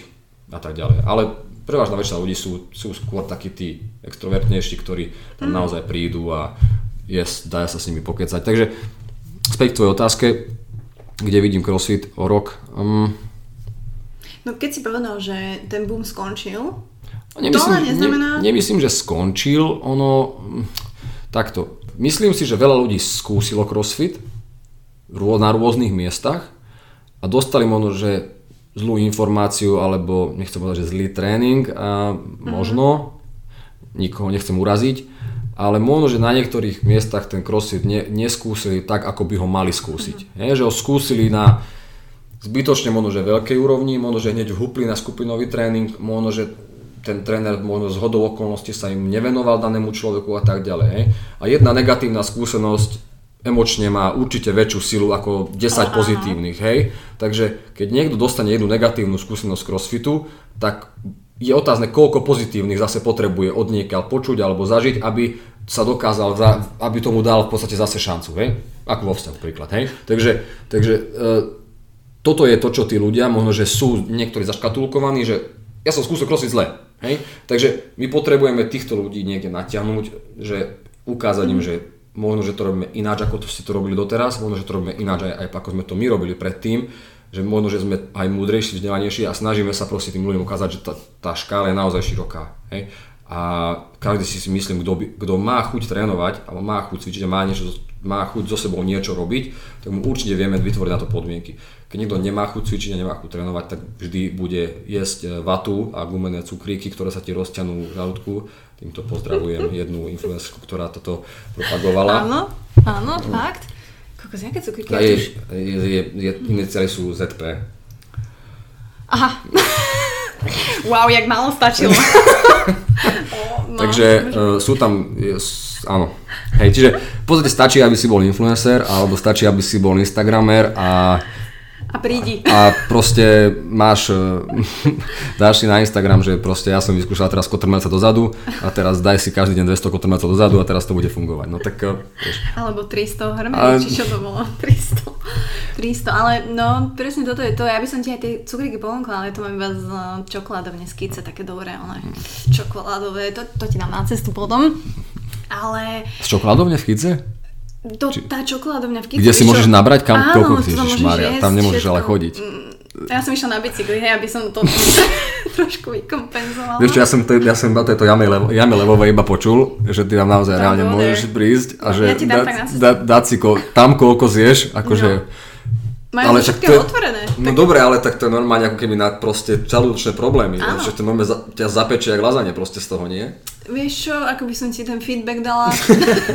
a tak ďalej. Ale prevažná väčšina ľudí sú, sú skôr takí tí extrovertnejší, ktorí tam mm. naozaj prídu a yes, dá sa s nimi pokecať. Takže späť k tvojej otázke, kde vidím CrossFit o rok. Um, No keď si povedal, že ten boom skončil, No, Nemyslím, ale neznamená- Ne, nemyslím, že skončil. Ono, hm, takto. Myslím si, že veľa ľudí skúsilo crossfit na rôznych miestach a dostali možno, že zlú informáciu alebo nechcem povedať, že zlý tréning a možno, nikoho nechcem uraziť, ale možno, že na niektorých miestach ten crossfit ne, neskúsili tak, ako by ho mali skúsiť. Je, že ho skúsili na zbytočne možno, že veľkej úrovni, možno, že hneď vhupli na skupinový tréning, možno, že ten tréner možno z hodou okolností sa im nevenoval danému človeku a tak ďalej. Hej. A jedna negatívna skúsenosť emočne má určite väčšiu silu ako 10 pozitívnych, hej. Takže keď niekto dostane jednu negatívnu skúsenosť crossfitu, tak je otázne, koľko pozitívnych zase potrebuje od niekiaľ počuť alebo zažiť, aby sa dokázal, za- aby tomu dal v podstate zase šancu, hej? Ako vo vzťahu príklad, hej? Takže, takže e, toto je to, čo tí ľudia, možno, že sú niektorí zaškatulkovaní, že ja som skúsil crossfit zle, hej? Takže my potrebujeme týchto ľudí niekde natiahnuť, že ukázať im, že možno, že to robíme ináč, ako to ste to robili doteraz, možno, že to robíme ináč aj, aj ako sme to my robili predtým, že možno, že sme aj múdrejší, vzdelanejší a snažíme sa proste tým ľuďom ukázať, že tá, tá škála je naozaj široká. Hej? A každý si myslím, kto, kto má chuť trénovať, alebo má chuť cvičiť má, niečo, má chuť so sebou niečo robiť, tak mu určite vieme vytvoriť na to podmienky. Keď niekto nemá chuť cvičiť a nemá chuť trénovať, tak vždy bude jesť e, vatu a gumené cukríky, ktoré sa ti rozťanú v žalúdku. Týmto pozdravujem <laughs> jednu influencerku, ktorá toto propagovala. áno, áno, fakt. Kokos, jaké cukríky? Ja je, je, je, je, iniciály sú ZP. Aha. <laughs> wow, jak málo stačilo. <laughs> no, Takže uh, sú tam, je, áno. Hej, čiže v podstate stačí, aby si bol influencer, alebo stačí, aby si bol Instagramer a a prídi. A proste máš, e, <laughs> dáš si na Instagram, že proste ja som vyskúšal teraz kotrmelca dozadu a teraz daj si každý deň 200 kotrmelcov dozadu a teraz to bude fungovať. No tak, e, vieš. Alebo 300 hrmení, ale... či čo to bolo? <laughs> 300. 300, ale no presne toto je to. Ja by som ti aj tie cukríky ponúkla, ale to mám iba z e, čokoládovne skice, také dobré, ale čokoládové, to, to ti dám na cestu potom. Ale... Z čokoládovne v skice? To, Či... Tá čokoládovňa v Kicu. Kde si môžeš nabrať kam Áno, koľko chceš, Maria, tam nemôžeš všetko. ale chodiť. Mm, ja som išla na bicykli, hej, aby som to <laughs> <laughs> trošku vykompenzovala. Vieš čo, ja som, to, ja som to, to jame, levo, jame levové iba počul, že ty tam naozaj reálne môžeš prísť a že ja dá, dá, dať si ko, tam koľko zješ, akože... No. Majú ale všetko je, otvorené. No tak... dobre, ale tak to je normálne ako keby na proste celúročné problémy. Áno. Že to normálne za, ťa zapečie jak lazanie proste z toho, nie? Vieš čo, ako by som ti ten feedback dala?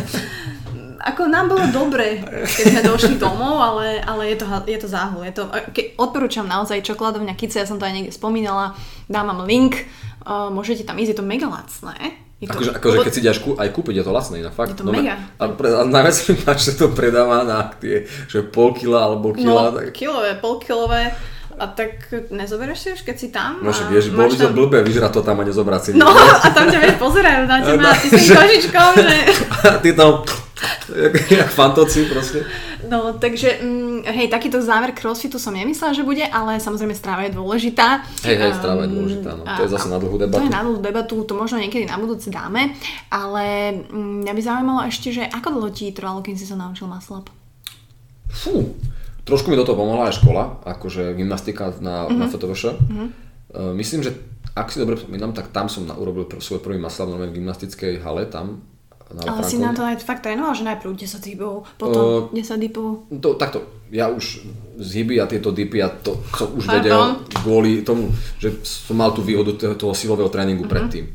<laughs> ako nám bolo dobre, keď sme došli domov, ale, ale je, to, je to záhul. Je to, ke, odporúčam naozaj čokoládovňa Kice, ja som to aj niekde spomínala, dám vám link, uh, môžete tam ísť, je to mega lacné. to, akože, akože keď si ideš kú, aj kúpiť, je to lacné, na fakt. Je to no, mega. A, pre, a najviac mi páči, že to predáva na tie, že pol kila alebo kila. No, tak... kilové, pol kilové. A tak nezoberieš si už, keď si tam? No však vieš, bolo by to tam... blbé vyžrať to tam a nezobrať si. No a tam ťa vieš pozerajú <laughs> na teba, ty s tým kožičkom, že... <laughs> ty tam jak, jak fantoci proste. No, takže, mm, hej, takýto záver crossfitu som nemyslela, že bude, ale samozrejme stráva je dôležitá. Hej, hej, stráva je dôležitá, no. To je zase na dlhú debatu. To je na dlhú debatu, to možno niekedy na budúce dáme, ale mm, mňa by zaujímalo ešte, že ako dlho ti trvalo, kým si sa naučil maslap? Fú, trošku mi do toho pomohla aj škola, akože gymnastika na, mm-hmm. na FTVŠ. Mm-hmm. Uh, myslím, že ak si dobre spomínam, tak tam som na, urobil svoj prvý maslap v gymnastickej hale, tam na Ale si na to aj fakt trénoval, že najprv 10 dipov, potom uh, 10 dipov? To, takto, ja už z hyby a tieto dipy a to som už Pardon? vedel kvôli tomu, že som mal tú výhodu toho, toho silového tréningu uh-huh. predtým.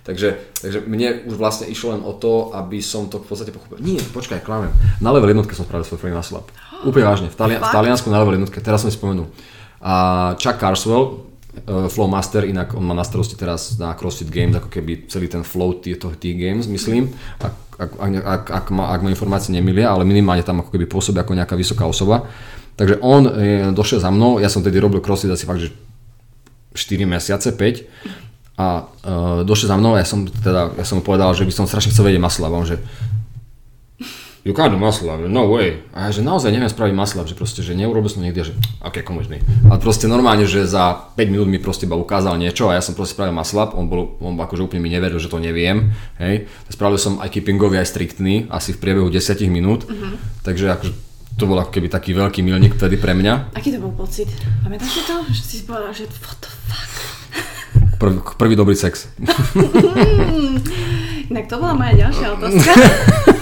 Takže, takže mne už vlastne išlo len o to, aby som to v podstate pochopil. Nie, počkaj, klamem. Na level jednotke som spravil svoj prvý naslap. Úplne vážne, v, Tali- v Taliansku na level jednotke, teraz som si spomenul. A Chuck Carswell, Flowmaster, inak on má na starosti teraz na CrossFit Games, ako keby celý ten flow týchto tých games, myslím, ak, ak, ak, ak, ma, ak ma informácie nemilia, ale minimálne tam ako keby pôsobí ako nejaká vysoká osoba. Takže on je, došiel za mnou, ja som tedy robil CrossFit asi fakt, že 4 mesiace, 5 a uh, došiel za mnou a ja som, teda, ja som mu povedal, že by som strašne chcel vedieť masla, že do muscle up, no way. A ja, že naozaj neviem spraviť up, že proste, že neurobil som niekde, že ok, komužný. A proste normálne, že za 5 minút mi proste iba ukázal niečo a ja som proste spravil muscle up, on bol, on akože úplne mi neveril, že to neviem, hej. Spravil som aj keepingový, aj striktný, asi v priebehu 10 minút, uh-huh. takže akože to bol ako keby taký veľký milník vtedy pre mňa. Aký to bol pocit? Pamätáš si to? Že si povedal, že what the fuck? Prvý, prvý dobrý sex. <laughs> Inak to bola moja ďalšia otázka. <laughs>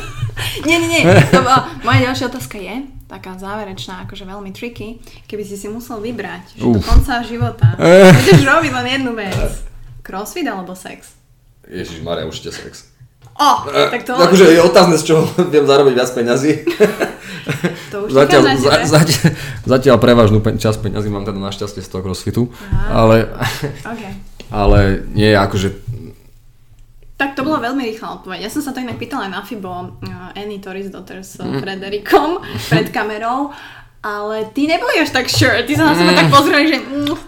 nie, nie, nie. <laughs> To bola, moja ďalšia otázka je, taká záverečná, akože veľmi tricky, keby si si musel vybrať, že Uf. do konca života <laughs> budeš robiť len jednu vec. Crossfit alebo sex? Ježiš Maria, určite sex. O, tak to... Akože je otázne, z čoho <laughs> viem zarobiť viac peňazí. To už zatiaľ, za, zatiaľ, zatiaľ prevažnú čas peňazí mám teda našťastie z toho crossfitu, Aha. ale, okay. ale nie, akože tak to bola veľmi rýchla odpoveď. Ja som sa to inak pýtala aj na Fibo uh, Annie Toris Daughter s mm. Frederikom pred kamerou, ale ty neboli až tak sure. Ty sa na seba mm. tak pozreli, že mm,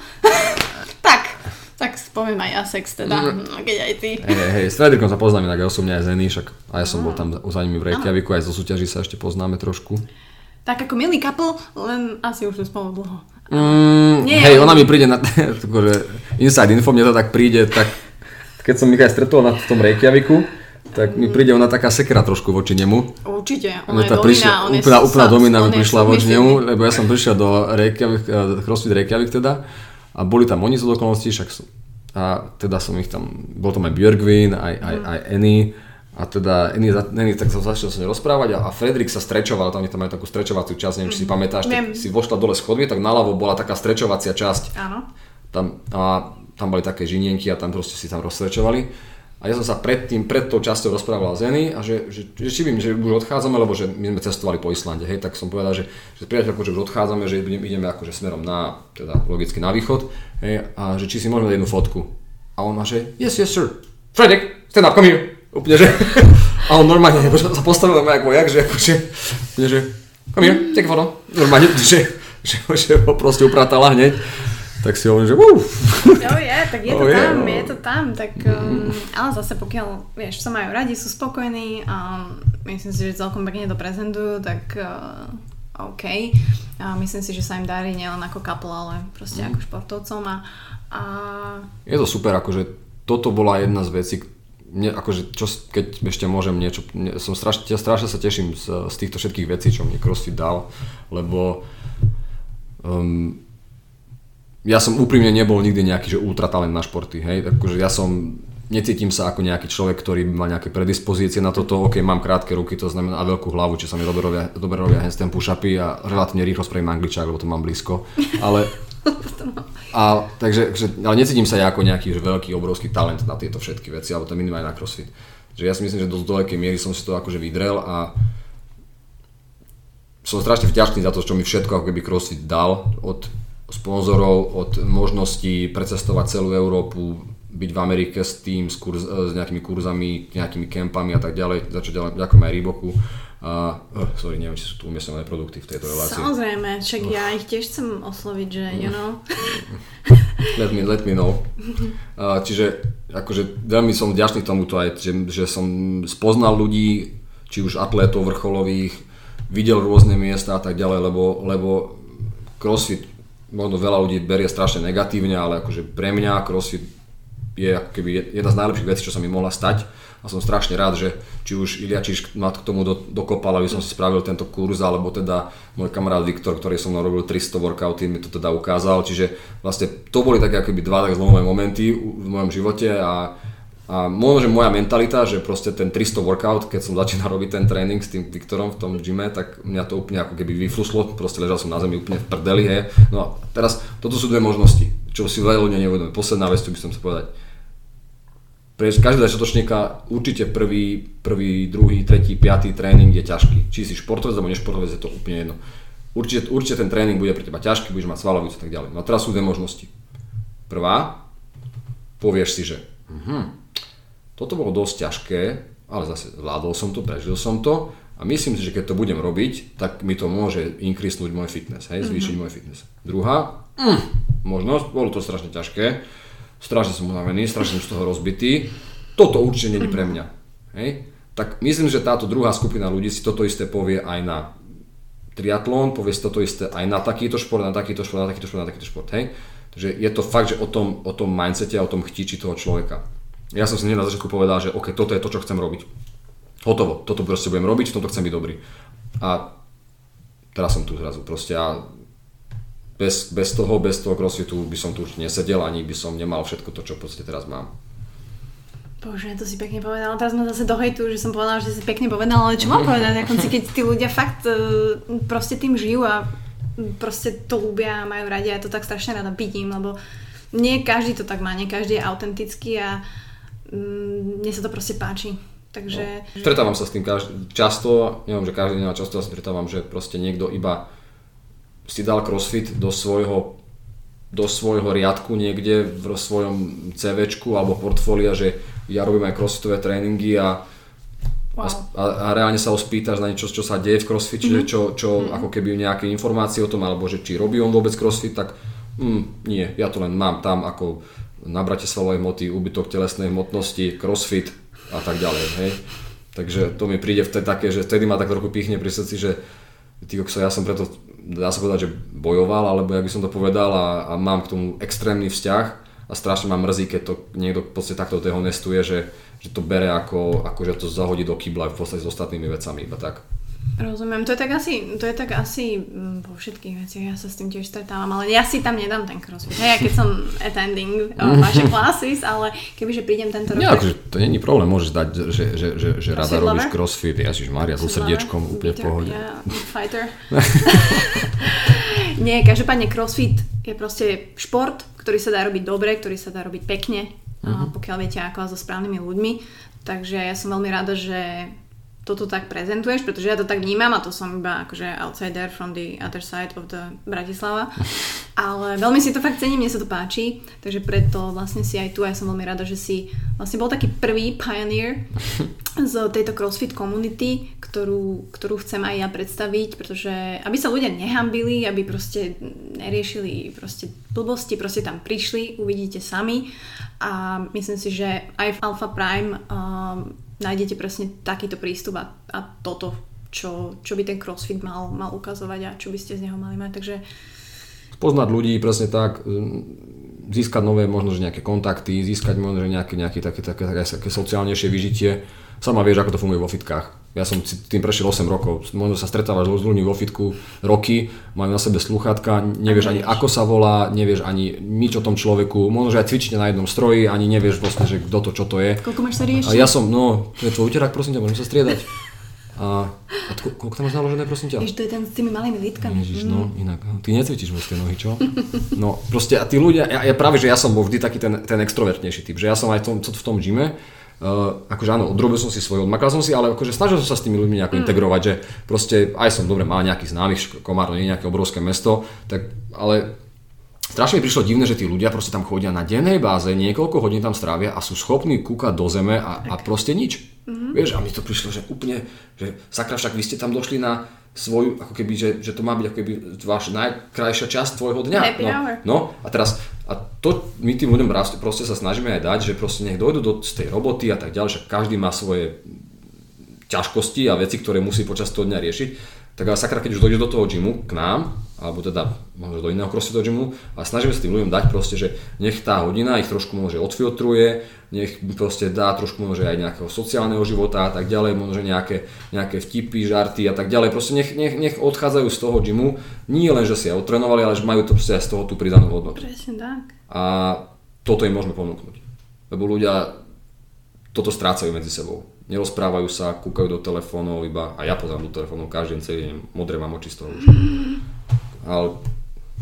<laughs> tak, tak poviem aj ja sex teda, mm. keď aj ty. Hej, hej, s Frederikom sa poznáme inak aj osobne aj Zeny, však a ja som bol tam za nimi v Reykjaviku, aj zo súťaží sa ešte poznáme trošku. Tak ako milý couple, len asi už to spolu dlho. Mm, Nie, hej, ona mi príde na, <laughs> akože inside info, mne to tak príde, tak keď som Michal stretol na tom Reykjaviku, tak mi príde ona taká sekera trošku voči nemu. Určite, ona je domina, prišla, on úplná, je úplná domina mi prišla voči nemu, lebo ja som prišiel do Reykjavik, eh, CrossFit Reykjavik teda a boli tam oni z okolností, však som, a teda som ich tam, bol tam aj Björgvin, aj, aj, mm. aj Annie, a teda Annie, Annie tak sa začal sa rozprávať a, a Fredrik sa strečoval, tam, tam majú takú strečovaciu časť, neviem, či si mm. pamätáš, tak si vošla dole schodby, tak naľavo bola taká strečovacia časť. Áno. Tam, a tam boli také žinienky a tam proste si tam rozsvedčovali. A ja som sa pred, tým, pred tou časťou rozprával s Zeny a že, že, že či vím, že už odchádzame, lebo že my sme cestovali po Islande, hej, tak som povedal, že, že priateľko, že už odchádzame, že ideme, akože smerom na, teda logicky na východ, hej, a že či si môžeme dať jednu fotku. A on že yes, yes sir, Fredrik, stand up, come here. Úplne, že, <laughs> a on normálne <laughs> sa postavil na ako jak, že akože, že, come here, take photo. Normálne, <laughs> že, že, že ho proste upratala hneď tak si hovorím, že uf. <laughs> Jo, je, tak je to oh, tam, je, je to tam, tak, um, ale zase pokiaľ, vieš, sa majú radi, sú spokojní a myslím si, že celkom pekne to prezentujú, tak uh, OK. A myslím si, že sa im darí nielen ako couple, ale proste mm. ako športovcom a, a... Je to super, akože toto bola jedna z vecí, mne, akože čo, keď ešte môžem niečo, som strašne, strašne sa teším z, z týchto všetkých vecí, čo mi CrossFit dal, lebo um, ja som úprimne nebol nikdy nejaký, že ultratalent na športy, hej, takže ja som, necítim sa ako nejaký človek, ktorý má nejaké predispozície na toto, ok, mám krátke ruky, to znamená a veľkú hlavu, či sa mi dobre robia, dobre robia handstand push-upy a relatívne rýchlo spravím angličák, lebo to mám blízko, ale <laughs> a, takže, že, ale necítim sa ja ako nejaký že veľký, obrovský talent na tieto všetky veci, alebo to minimálne na crossfit. Že ja si myslím, že do veľkej miery som si to akože vydrel a som strašne vďačný za to, čo mi všetko ako keby crossfit dal od sponzorov, od možností precestovať celú Európu, byť v Amerike s tým, s, kurz, s nejakými kurzami, nejakými kempami a tak ďalej, za čo ďakujem aj Reeboku. A, uh, sorry, neviem, či sú tu umiestnené produkty v tejto relácii. Samozrejme, však uh. ja ich tiež chcem osloviť, že you know. <laughs> let, me, let me know. Uh, čiže akože veľmi som vďačný tomuto aj, že, že som spoznal ľudí, či už atlétov vrcholových, videl rôzne miesta a tak ďalej, lebo, lebo CrossFit možno veľa ľudí berie strašne negatívne, ale akože pre mňa CrossFit je ako keby jedna z najlepších vecí, čo sa mi mohla stať. A som strašne rád, že či už Ilia Čiš ma k tomu do, dokopal, aby som si spravil tento kurz, alebo teda môj kamarát Viktor, ktorý som mnou robil 300 workouty, mi to teda ukázal, čiže vlastne to boli také akoby dva tak zlomové momenty v mojom živote a a možno, že moja mentalita, že proste ten 300 workout, keď som začínal robiť ten tréning s tým Viktorom v tom gyme, tak mňa to úplne ako keby vyfluslo, proste ležal som na zemi úplne v prdeli, hej. No a teraz, toto sú dve možnosti, čo si veľa ľudia neuvedomuje. Posledná vec, čo by som sa povedať. Pre každého začiatočníka určite prvý, prvý, druhý, tretí, piatý tréning je ťažký. Či si športovec alebo nešportovec, je to úplne jedno. Určite, určite ten tréning bude pre teba ťažký, budeš mať svalovicu a tak ďalej. No a teraz sú dve možnosti. Prvá, povieš si, že uh-huh, toto bolo dosť ťažké, ale zase zvládol som to, prežil som to a myslím si, že keď to budem robiť, tak mi to môže inkrisnúť môj fitness, hej, zvýšiť mm-hmm. môj fitness. Druhá, mm, možnosť, bolo to strašne ťažké, strašne som unavený, strašne som z toho rozbitý, toto určite není pre mňa. Hej? Tak myslím, že táto druhá skupina ľudí si toto isté povie aj na triatlón, povie si toto isté aj na takýto šport, na takýto šport, na takýto šport, na takýto šport. Hej? Takže je to fakt, že o tom, o tom mindsete a o tom chtíči toho človeka. Ja som si na začiatku povedal, že OK, toto je to, čo chcem robiť. Hotovo, toto proste budem robiť, v tomto chcem byť dobrý. A teraz som tu zrazu proste a bez, bez toho, bez toho crossfitu by som tu už nesedel, ani by som nemal všetko to, čo podstate teraz mám. Bože, to si pekne povedal. Teraz ma zase dohejtu, že som povedala, že si pekne povedal, ale čo mám povedať na konci, keď tí ľudia fakt uh, proste tým žijú a proste to ľúbia a majú radi a ja to tak strašne rada vidím, lebo nie každý to tak má, nie každý je autentický a mne sa to proste páči. Takže... No. Stretávam sa s tým každ- často, neviem, že každý deň, často sa stretávam, že proste niekto iba si dal crossfit do svojho do svojho riadku niekde v svojom CVčku alebo portfólia, že ja robím aj crossfitové tréningy a, wow. a, a reálne sa ho spýtaš na niečo, čo sa deje v crossfit, mm-hmm. čo, čo mm-hmm. ako keby nejaké informácie o tom, alebo že či robí on vôbec crossfit, tak mm, nie, ja to len mám tam ako nabrate svalovej hmoty, úbytok telesnej hmotnosti, crossfit a tak ďalej. Hej. Takže to mi príde vtedy také, že vtedy ma tak trochu pichne pri srdci, že ty, ja som preto, dá sa povedať, že bojoval, alebo ja by som to povedal a, a mám k tomu extrémny vzťah a strašne ma mrzí, keď to niekto v podstate takto dehonestuje, že, že to bere ako, ako že to zahodí do kybla v podstate s ostatnými vecami, iba tak. Rozumiem, to je tak asi, to je tak asi mm, vo všetkých veciach, ja sa s tým tiež stretávam, ale ja si tam nedám ten crossfit. Hej, keď som attending <laughs> vaše classes, ale kebyže prídem tento rok... Nie, akože to není problém, môžeš dať, že, že, že, že rada robíš crossfit, Ježiš Maria, so srdiečkom úplne v pohode. Ja, fighter. <laughs> Nie, každopádne crossfit je proste šport, ktorý sa dá robiť dobre, ktorý sa dá robiť pekne uh-huh. pokiaľ viete ako so správnymi ľuďmi. Takže ja som veľmi rada, že toto tak prezentuješ, pretože ja to tak vnímam a to som iba akože outsider from the other side of the Bratislava. <laughs> Ale veľmi si to fakt cením, mne sa to páči, takže preto vlastne si aj tu, ja som veľmi rada, že si vlastne bol taký prvý pioneer z tejto CrossFit community, ktorú, ktorú chcem aj ja predstaviť, pretože aby sa ľudia nehambili, aby proste neriešili proste blbosti, proste tam prišli, uvidíte sami a myslím si, že aj v Alpha Prime um, nájdete presne takýto prístup a, a toto, čo, čo by ten crossfit mal, mal ukazovať a čo by ste z neho mali mať. Takže... Poznať ľudí presne tak, získať nové možno, že nejaké kontakty, získať možno, že nejaké, nejaké také, také, také, také sociálnejšie vyžitie. Sama vieš, ako to funguje vo fitkách. Ja som tým prešiel 8 rokov. Možno sa stretávaš s ľuďmi vo fitku roky, majú na sebe sluchátka, nevieš ani ako sa volá, nevieš ani nič o tom človeku. Možno, že aj cvičíte na jednom stroji, ani nevieš vlastne, že kto to, čo to je. Koľko máš sa riešiť? A ja som, no, to je tvoj úterák, prosím ťa, môžem sa striedať. A, a tko, koľko tam máš naložené, prosím ťa? Ježiš, to je ten s tými malými lítkami. Ježiš, no, mm. inak. Ty necvičíš tie nohy, čo? No, proste a tí ľudia, ja, ja práve, že ja som bol vždy taký ten, ten extrovertnejší typ, že ja som aj v tom, v tom gyme, Uh, akože áno, odrobil som si svoj, odmakal som si, ale akože snažil som sa s tými ľuďmi nejako mm. integrovať, že proste aj som dobre mal nejakých známych, Komárno nie je nejaké obrovské mesto, tak ale strašne mi prišlo divné, že tí ľudia proste tam chodia na dennej báze, niekoľko hodín tam strávia a sú schopní kúkať do zeme a, a proste nič. Mm-hmm. Vieš, a mi to prišlo, že úplne, že sakra, však vy ste tam došli na svoju, ako keby, že, že to má byť ako keby váš najkrajšia časť tvojho dňa. Happy no, hour. no a teraz, a to my tým ľuďom proste sa snažíme aj dať, že proste nech dojdu do tej roboty a tak ďalej, že každý má svoje ťažkosti a veci, ktoré musí počas toho dňa riešiť tak ale sakra, keď už dojdeš do toho gymu k nám, alebo teda možno do iného crossfit gymu a snažíme sa tým ľuďom dať proste, že nech tá hodina ich trošku môže odfiltruje, nech proste dá trošku môže aj nejakého sociálneho života a tak ďalej, možno nejaké, nejaké vtipy, žarty a tak ďalej, proste nech, nech, nech odchádzajú z toho gymu, nie len, že si aj otrenovali, ale že majú to proste aj z toho tú pridanú hodnotu. Presne tak. A toto im môžeme ponúknuť. Lebo ľudia toto strácajú medzi sebou nerozprávajú sa, kúkajú do telefónov iba, a ja pozerám do telefónov každý deň celý deň, modré mám oči z toho už. <laughs> Ale...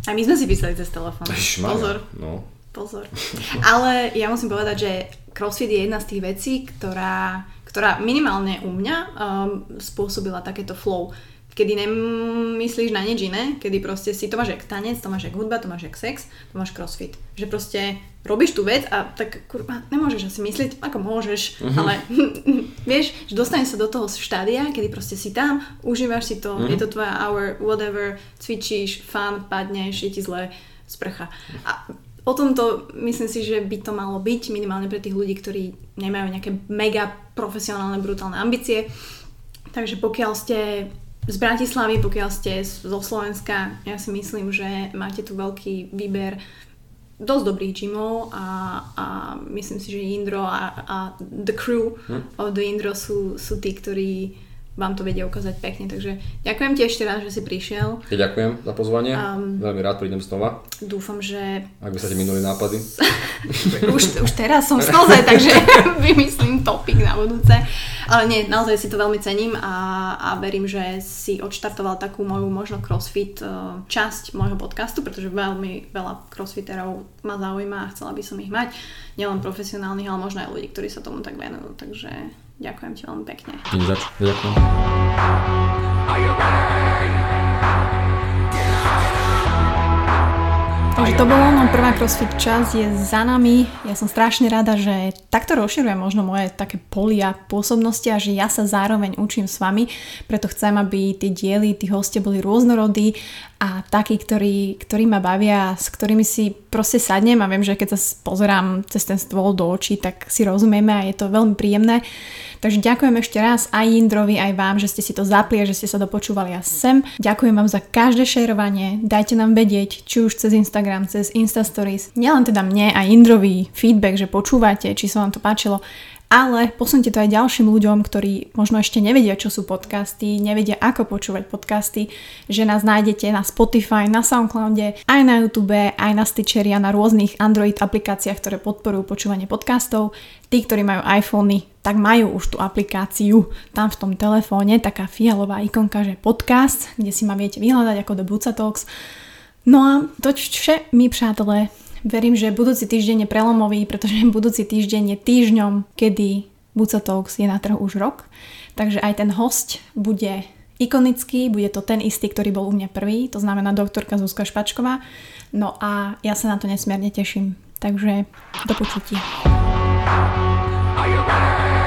A my sme si písali cez telefón. Pozor. No. Pozor. Ale ja musím povedať, že CrossFit je jedna z tých vecí, ktorá, ktorá minimálne u mňa um, spôsobila takéto flow kedy nemyslíš na nič iné, kedy proste si to máš jak tanec, to máš jak hudba, to máš jak sex, to máš crossfit. Že proste robíš tú vec a tak kurva, nemôžeš asi myslieť, ako môžeš, uh-huh. ale <laughs> vieš, že dostaneš sa do toho štádia, kedy proste si tam, užívaš si to, uh-huh. je to tvoja hour, whatever, cvičíš, fun, padneš, je ti zle, sprcha. A o tomto myslím si, že by to malo byť minimálne pre tých ľudí, ktorí nemajú nejaké mega profesionálne, brutálne ambície. Takže pokiaľ ste z Bratislavy, pokiaľ ste zo Slovenska, ja si myslím, že máte tu veľký výber dosť dobrých gymov a, a myslím si, že Indro a, a the crew hm? of the Indro sú, sú tí, ktorí vám to vedia ukázať pekne. Takže ďakujem ti ešte raz, že si prišiel. Ja ďakujem za pozvanie. Um, Veľmi rád prídem znova. Dúfam, že... Ak by sa ti minuli nápady. <laughs> už, už teraz som v slze, takže <laughs> vymyslím topik na budúce. Ale nie, naozaj si to veľmi cením a, a verím, že si odštartoval takú moju možno crossfit e, časť môjho podcastu, pretože veľmi veľa crossfiterov ma zaujíma a chcela by som ich mať. Nielen profesionálnych, ale možno aj ľudí, ktorí sa tomu tak venujú. Takže Ďakujem ti veľmi pekne. Ďakujem. Takže to bolo, no prvá CrossFit čas je za nami. Ja som strašne rada, že takto rozširujem možno moje také polia pôsobnosti a že ja sa zároveň učím s vami, preto chcem, aby tie diely, tí hostia boli rôznorodí a takí, ktorí, ktorí ma bavia, s ktorými si proste sadnem a viem, že keď sa pozerám cez ten stôl do očí, tak si rozumieme a je to veľmi príjemné. Takže ďakujem ešte raz aj Indrovi, aj vám, že ste si to zapli že ste sa dopočúvali a sem. Ďakujem vám za každé šerovanie, dajte nám vedieť, či už cez Instagram, cez Insta Stories. Nielen teda mne a Indrovi feedback, že počúvate, či sa vám to páčilo, ale posunte to aj ďalším ľuďom, ktorí možno ešte nevedia, čo sú podcasty, nevedia, ako počúvať podcasty, že nás nájdete na Spotify, na Soundcloude, aj na YouTube, aj na Stitcheri a na rôznych Android aplikáciách, ktoré podporujú počúvanie podcastov. Tí, ktorí majú iPhony, tak majú už tú aplikáciu tam v tom telefóne, taká fialová ikonka, že podcast, kde si ma viete vyhľadať ako do Buca Talks. No a to vše, my přátelé, Verím, že budúci týždeň je prelomový, pretože <laughs> budúci týždeň je týždňom, kedy Buca Talks je na trhu už rok. Takže aj ten host bude ikonický, bude to ten istý, ktorý bol u mňa prvý, to znamená doktorka Zuzka Špačková. No a ja sa na to nesmierne teším. Takže do počutia. Are you ready?